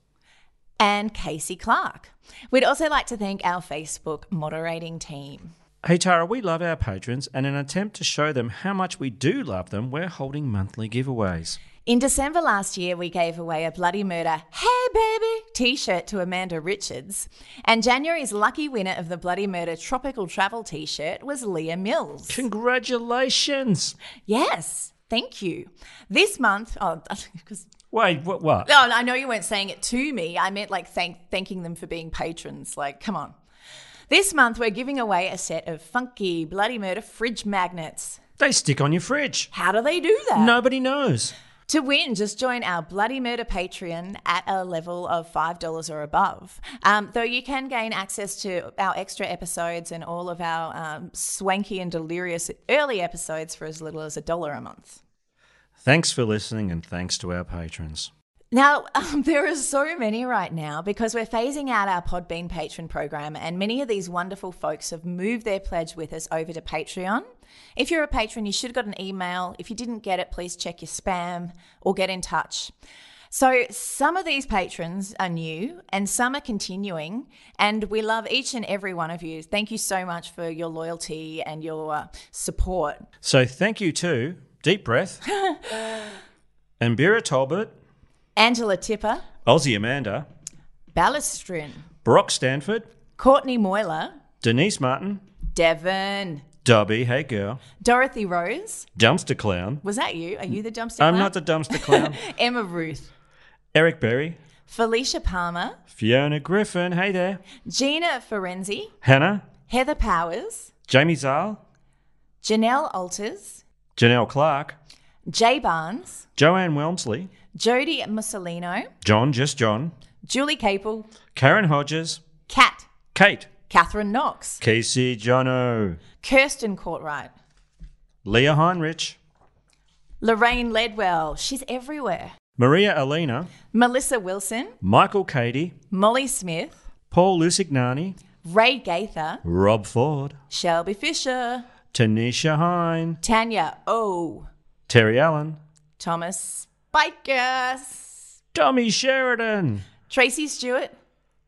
and Casey Clark. We'd also like to thank our Facebook moderating team. Hey Tara, we love our patrons, and in an attempt to show them how much we do love them, we're holding monthly giveaways. In December last year, we gave away a Bloody Murder Hey Baby t shirt to Amanda Richards. And January's lucky winner of the Bloody Murder Tropical Travel t shirt was Leah Mills. Congratulations! Yes, thank you. This month, oh, because. Wait, what? What? Oh, I know you weren't saying it to me. I meant like thank, thanking them for being patrons. Like, come on. This month, we're giving away a set of funky Bloody Murder fridge magnets. They stick on your fridge. How do they do that? Nobody knows. To win, just join our Bloody Murder Patreon at a level of $5 or above. Um, though you can gain access to our extra episodes and all of our um, swanky and delirious early episodes for as little as a dollar a month. Thanks for listening, and thanks to our patrons. Now, um, there are so many right now because we're phasing out our Podbean patron program, and many of these wonderful folks have moved their pledge with us over to Patreon. If you're a patron, you should have got an email. If you didn't get it, please check your spam or get in touch. So, some of these patrons are new and some are continuing, and we love each and every one of you. Thank you so much for your loyalty and your uh, support. So thank you to Deep Breath, Ambira Tolbert, Angela Tipper, Aussie Amanda, Ballastrin, Brock Stanford, Courtney Moyler, Denise Martin, Devon, Dobby, hey girl, Dorothy Rose. Dumpster Clown. Was that you? Are you the dumpster I'm not the dumpster clown. Emma Ruth, Eric Berry, Felicia Palmer, Fiona Griffin, hey there, Gina Ferenzi, Hannah, Heather Powers, Jamie Zal, Janelle Alters, Janelle Clark, Jay Barnes, Joanne Welmsley, Jody Mussolino, John Just John, Julie Capel, Karen Hodges, Kat, Kate, Catherine Knox, Casey Jono, Kirsten Courtright, Leah Heinrich, Lorraine Ledwell, she's everywhere, Maria Alina, Melissa Wilson, Michael Cady, Molly Smith, Paul Lusignani, Ray Gaither, Rob Ford, Shelby Fisher, Tanisha Hine, Tanya O, Terry Allen, Thomas Spikas, Tommy Sheridan, Tracy Stewart.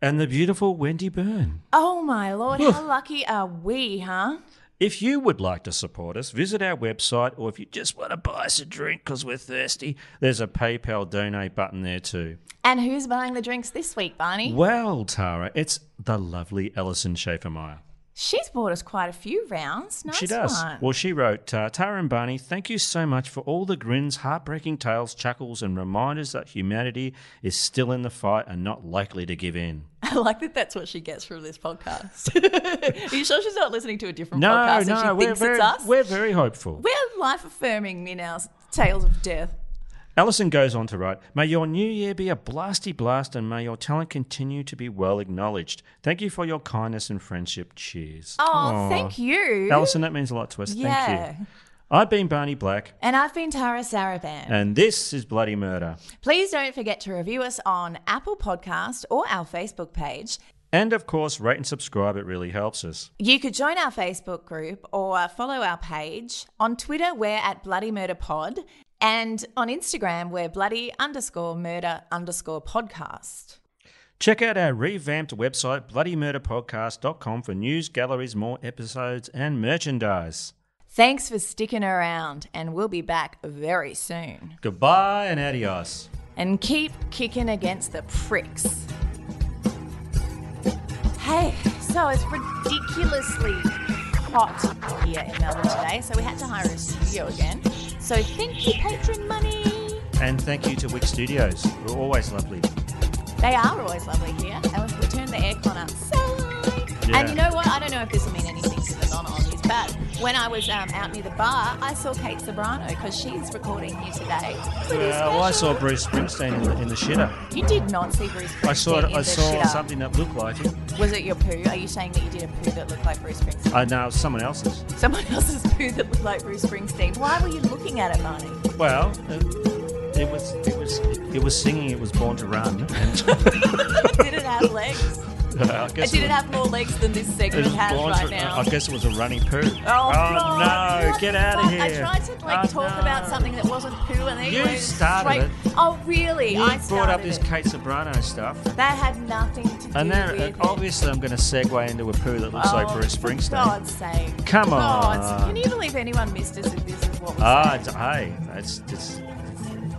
and the beautiful Wendy Byrne. Oh my lord, how lucky are we, huh? If you would like to support us, visit our website, or if you just want to buy us a drink because we're thirsty, there's a PayPal donate button there too. And who's buying the drinks this week, Barney? Well, Tara, it's the lovely Alison Schaefermeyer. She's bought us quite a few rounds. Nice she does. One. Well, she wrote, uh, Tara and Barney, thank you so much for all the grins, heartbreaking tales, chuckles, and reminders that humanity is still in the fight and not likely to give in. I like that that's what she gets from this podcast. Are you sure she's not listening to a different No, podcast and no, she we're thinks very, it's us? we're very hopeful. We're life affirming in our tales of death. Alison goes on to write, May your new year be a blasty blast and may your talent continue to be well acknowledged. Thank you for your kindness and friendship. Cheers. Oh, Aw. thank you. Allison, that means a lot to us. Yeah. Thank you. I've been Barney Black, And I've been Tara Saraban. and this is Bloody Murder. Please don't forget to review us on Apple Podcast or our Facebook page. And of course, rate and subscribe, it really helps us. You could join our Facebook group or follow our page. On Twitter, we're at Bloody Murder Pod. And on Instagram, we're bloody underscore murder underscore podcast. Check out our revamped website, bloodymurderpodcast.com, for news, galleries, more episodes, and merchandise. Thanks for sticking around, and we'll be back very soon. Goodbye and adios. And keep kicking against the pricks. Hey, so it's ridiculously hot here in Melbourne today, so we had to hire a studio again. So thank you, patron money. And thank you to Wick Studios, who are always lovely. They are always lovely here, and we turned the aircon up so. Yeah. And you know what? I don't know if this will mean anything to the non-Aussies, but when I was um, out near the bar, I saw Kate Ceberano because she's recording here today. Pretty well, I saw Bruce Springsteen in the, in the shitter. You did not see Bruce Springsteen I saw it, I saw shitter. something that looked like him. Was it your poo? Are you saying that you did a poo that looked like Bruce Springsteen? I know, it was someone else's. Someone else's poo that looked like Bruce Springsteen. Why were you looking at it, Marnie? Well, it, it was it was it was singing. It was born to run. And did it have legs? I guess did it have more legs than this it segment has right now? I guess it was a running poo. Oh, God. no! Get out of here! I tried to like Oh, talk no. about something that wasn't poo, and then You went started straight. Oh, really? You I brought up this it. Kate Ceberano stuff, That had nothing to do with it. and then with uh, it. obviously I'm going to segue into a poo that looks like Oh, Bruce For Springsteen. God's sake. Come on. Can you believe anyone missed us if this is what was Ah, it's, hey, that's it's,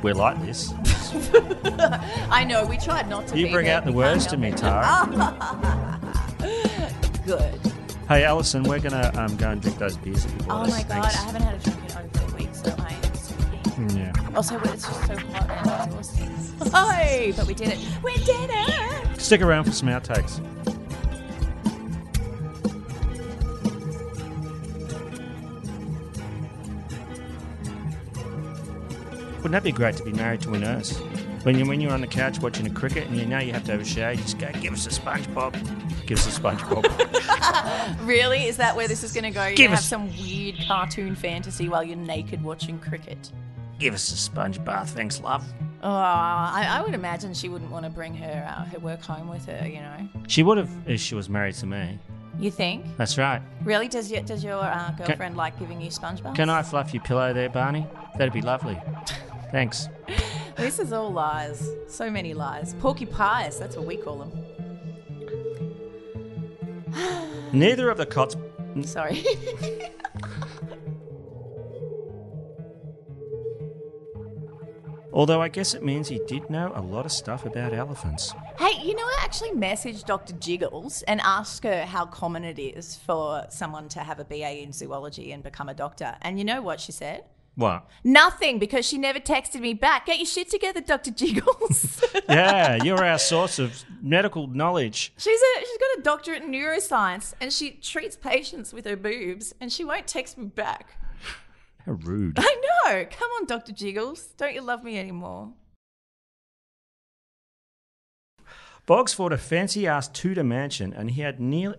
we're like this. I know, we tried not to You bring out the worst in me, Tara. Good. Hey, Alison, we're going to um, go and drink those beers that you bought Oh us. my god, Thanks. I haven't had a drink in over a week, so I am sweating. Yeah. Also, it's just so hot and exhausting. Hey, but we did it. We did it. Stick around for some outtakes. Wouldn't that be great to be married to a nurse? When you when you're on the couch watching a cricket and you know you have to have a shower, you just go, give us a SpongeBob. Give us a SpongeBob. Really? Is that where this is going to go? You're Give to have some weird cartoon fantasy while you're naked watching cricket. give us a sponge bath, thanks, love. Oh, I, I would imagine she wouldn't want to bring her uh, her work home with her. You know, She would have if she was married to me. you think? That's right. Really? Does your does your uh, girlfriend like giving you sponge baths? Can I fluff your pillow there, Barney? That'd be lovely. Thanks. This is all lies. So many lies. Porky pies. That's what we call them. Neither of the cots. Sorry. Although I guess it means he did know a lot of stuff about elephants. Hey, you know, I actually messaged Dr. Jiggles and asked her how common it is for someone to have a BA in zoology and become a doctor. And you know what she said? What? Nothing, because she never texted me back. Get your shit together, Dr. Jiggles. Yeah, you're our source of medical knowledge. she's a she's got a doctorate in neuroscience and she treats patients with her boobs and she won't text me back. How rude. I know. Come on, Dr. Jiggles. Don't you love me anymore? Boggs bought a fancy ass Tudor mansion and he had nearly.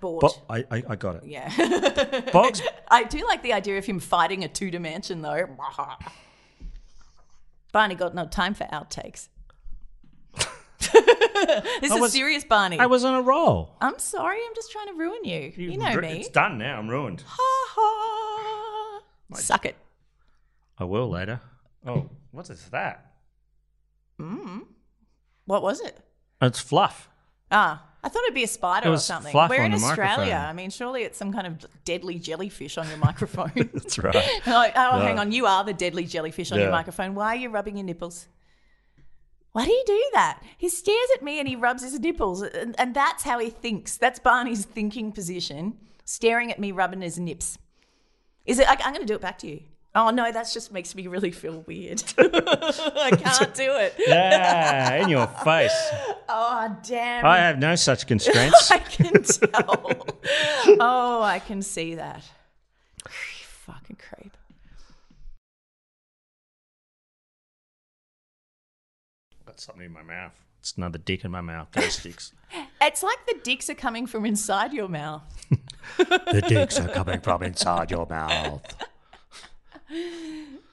Bought. Bo- I, I, I got it. Yeah. Boggs. I do like the idea of him fighting a two dimension though. Barney got no time for outtakes. this I is was- serious, Barney. I was on a roll. I'm sorry. I'm just trying to ruin you. You, know Ru- me. It's done now. I'm ruined. Ha ha. Suck it. I will later. Oh, what is that? Mm. What was it? It's fluff. Ah, I thought it'd be a spider It or something. We're in Australia. microphone. I mean, surely it's some kind of deadly jellyfish on your microphone. That's right. oh, oh, hang on. You are the deadly jellyfish on your microphone. Why are you rubbing your nipples? Why do you do that? He stares at me and he rubs his nipples, and, and that's how he thinks. That's Barney's thinking position, staring at me, rubbing his nips. Is it? I, I'm going to do it back to you. Oh no, that just makes me really feel weird. I can't do it. Yeah, in your face. Oh damn! I have no such constraints. I can tell. oh, I can see that. Fucking creep. Got something in my mouth. It's another dick in my mouth. Those sticks. It's like the dicks are coming from inside your mouth. the dicks are coming from inside your mouth.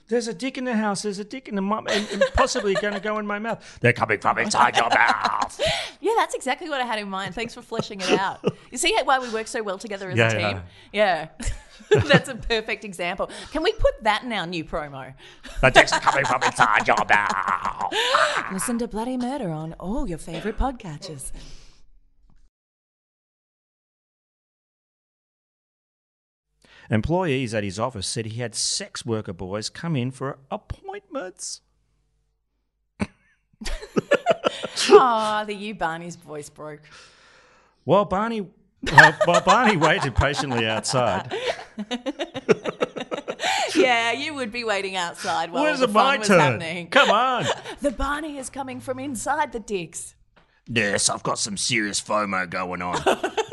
There's a dick in the house. There's a dick in the mum, and, and possibly going to go in my mouth. They're coming from inside your mouth. Yeah, that's exactly what I had in mind. Thanks for fleshing it out. You see why we work so well together as Yeah, a team? Yeah. that's a perfect example. Can we put that in our new promo? The dicks are coming from inside your mouth. Listen to Bloody Murder on all your favourite podcatchers. Employees at his office said he had sex worker boys come in for appointments. oh, the you Barney's voice broke. While Barney, while, while Barney waited patiently outside, yeah, you would be waiting outside while Where's the it fun my was turn? happening. Come on. the Barney is coming from inside the dicks. yes, I've got some serious FOMO going on.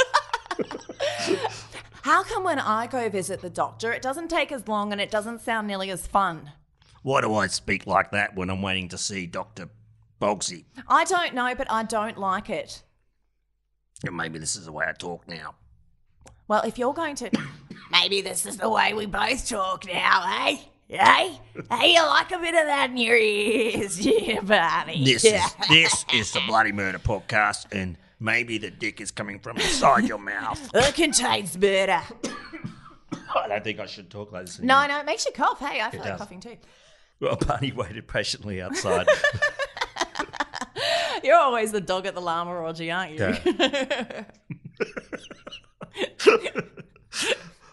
How come when I go visit the doctor, it doesn't take as long and it doesn't sound nearly as fun? Why do I speak like that when I'm waiting to see Doctor Boggsy? I don't know, but I don't like it. And maybe this is the way I talk now. Well, if you're going to. Maybe this is the way we both talk now, eh? Hey, Hey, you like a bit of that in your ears, yeah, Barney. This is this is the Bloody Murder podcast, and maybe the dick is coming from inside your mouth. It contains murder. I don't think I should talk like this. No, anymore. no, it makes you cough. Hey, I feel like does. coughing too. Well, Barney waited patiently outside. You're always the dog at the llama orgy, aren't you?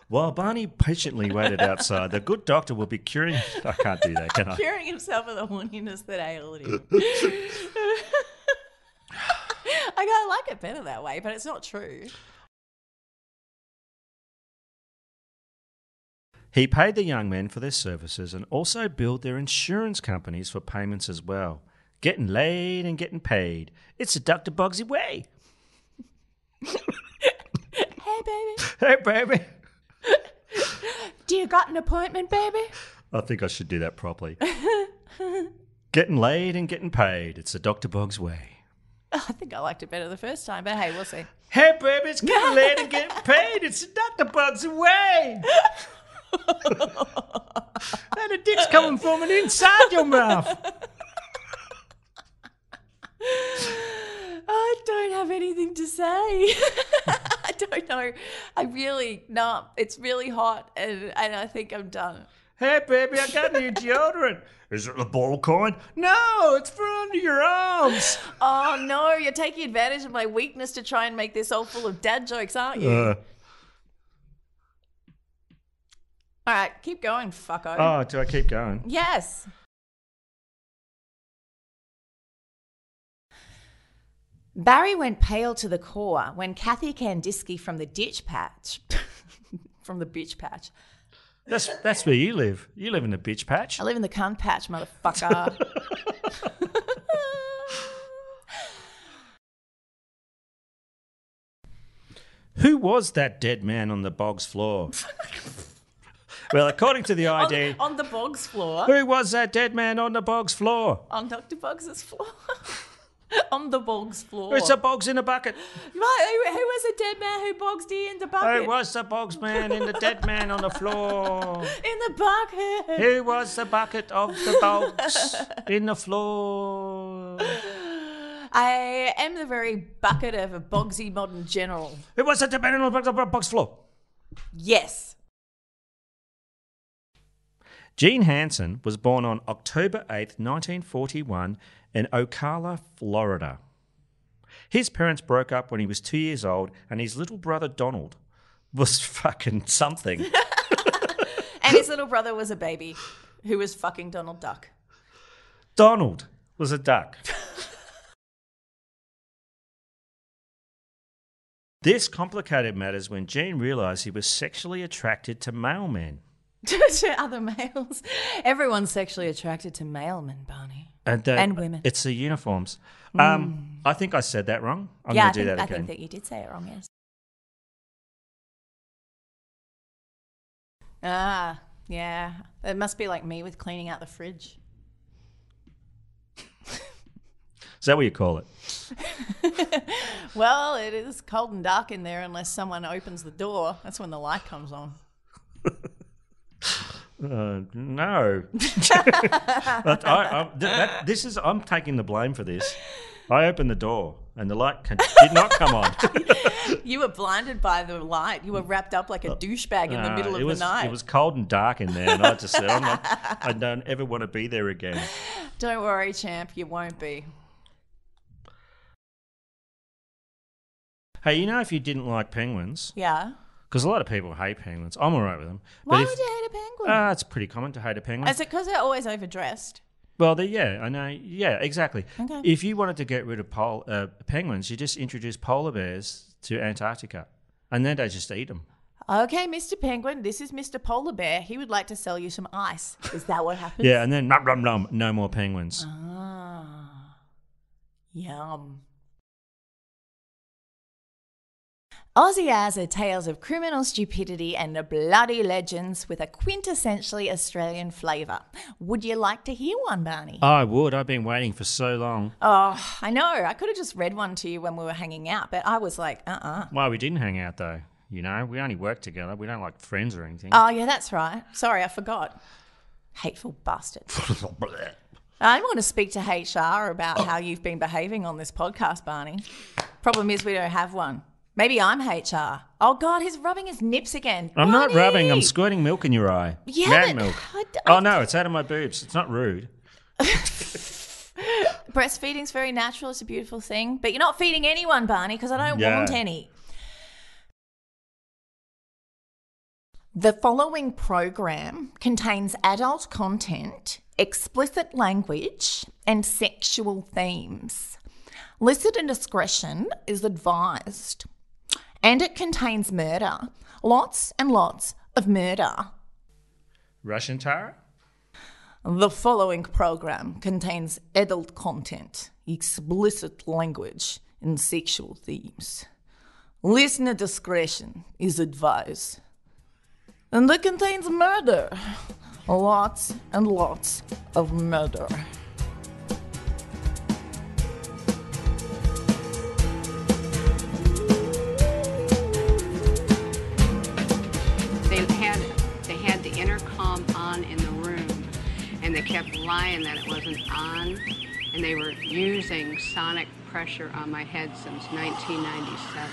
While Barney patiently waited outside, the good doctor will be curing. I can't do that, can I? Curing himself of the horniness that ailed him. I go, I like it better that way, but it's not true. He paid the young men for their services and also billed their insurance companies for payments as well. Getting laid and getting paid. It's a Dr. Boggsy way. Hey, baby. Hey, baby. Do you got an appointment, baby? I think I should do that properly. getting laid and getting paid. It's the Dr. Boggs way. I think I liked it better the first time, but hey, we'll see. Hey, baby, it's getting laid and getting paid. It's the Dr. Boggs way. and the dick's coming from an inside your mouth. I don't have anything to say. I don't know. I really, no, it's really hot and, and I think I'm done. Hey, baby, I got new deodorant. Is it the ball kind? No, it's for under your arms. Oh no, you're taking advantage of my weakness to try and make this all full of dad jokes, aren't you? Uh, all right, keep going, fucko. oh, do I keep going? Yes. Barry went pale to the core when Kathy Candisky from the ditch patch, from the bitch patch. That's that's where you live. You live in the bitch patch. I live in the cunt patch, motherfucker. Who was that dead man on the bog's floor? well, according to the on, ID, on the bogs floor. who was that dead man on the bog's floor? On Dr. Boggs's floor. on the bogs floor. It's a bogs in a bucket. Right, who, who was the dead man who bogs you in the bucket? Who was the bogs man in the dead man on the floor? In the bucket. Who was the bucket of the bogs in the floor? I am the very bucket of a bogsy modern general. Who was the dead man on the bog's floor? Yes. Gene Hanson was born on October 8th, 1941, in Ocala, Florida. His parents broke up when he was two years old, and his little brother Donald was fucking something. And his little brother was a baby who was fucking Donald Duck. Donald was a duck. this complicated matters when Gene realised he was sexually attracted to mailmen. to other males. Everyone's sexually attracted to mailmen, Barney. And, uh, And women. It's the uniforms. Um, I think I said that wrong. I'm yeah, going to do think, that I think that you did say it wrong, yes. Ah, yeah. It must be like me with cleaning out the fridge. Is that what you call it? Well, it is cold and dark in there unless someone opens the door. That's when the light comes on. Uh, no. But I, I, th- that, this is. I'm taking the blame for this. I opened the door and the light did not come on. You were blinded by the light. You were wrapped up like a douchebag in the Uh, middle of was, the night. It was cold and dark in there, and I just said, I'm not, I don't ever want to be there again. Don't worry, champ. You won't be. Hey, you know, if you didn't like penguins, Yeah. Because a lot of people hate penguins, I'm all right with them. Why if, would you hate a penguin? Ah, it's pretty common to hate a penguin. Is it because they're always overdressed? Well, they, yeah, I know. Yeah, exactly. Okay. If you wanted to get rid of pol- uh, penguins, you just introduce polar bears to Antarctica, and then they just eat them. Okay, Mr. Penguin, this is Mr. Polar Bear. He would like to sell you some ice. Is that what happens? Yeah, and then nom, nom, nom, no more penguins. Ah, yum. Aussie are tales of criminal stupidity and bloody legends with a quintessentially Australian flavour. Would you like to hear one, Barney? I would. I've been waiting for so long. Oh, I know. I could have just read one to you when we were hanging out, but I was like, uh uh Why we didn't hang out though? You know, we only work together. We don't like friends or anything. Oh, yeah, that's right. Sorry, I forgot. Hateful bastard. I want to speak to HR about how you've been behaving on this podcast, Barney. Problem is, we don't have one. Maybe I'm HR. Oh, God, he's rubbing his nips again. I'm not rubbing. I'm squirting milk in your eye. Yeah, but milk. I d- oh no, it's out of my boobs. It's not rude. Breastfeeding's very natural. It's a beautiful thing. But you're not feeding anyone, Barney, because I don't Yeah. want any. The following program contains adult content, explicit language, and sexual themes. Listener discretion is advised. And it contains murder. Lots and lots of murder. Russian Tara? The following program contains adult content, explicit language, and sexual themes. Listener discretion is advised. And it contains murder. Lots and lots of murder. Lying that it wasn't on, and they were using sonic pressure on my head since 1997.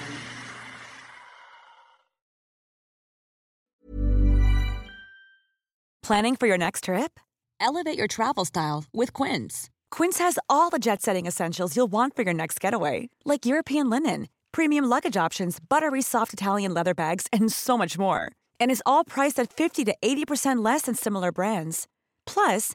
Planning for your next trip? Elevate your travel style with Quince. Quince has all the jet setting essentials you'll want for your next getaway, like European linen, premium luggage options, buttery soft Italian leather bags, and so much more. And is all priced at 50 to 80% less than similar brands. Plus,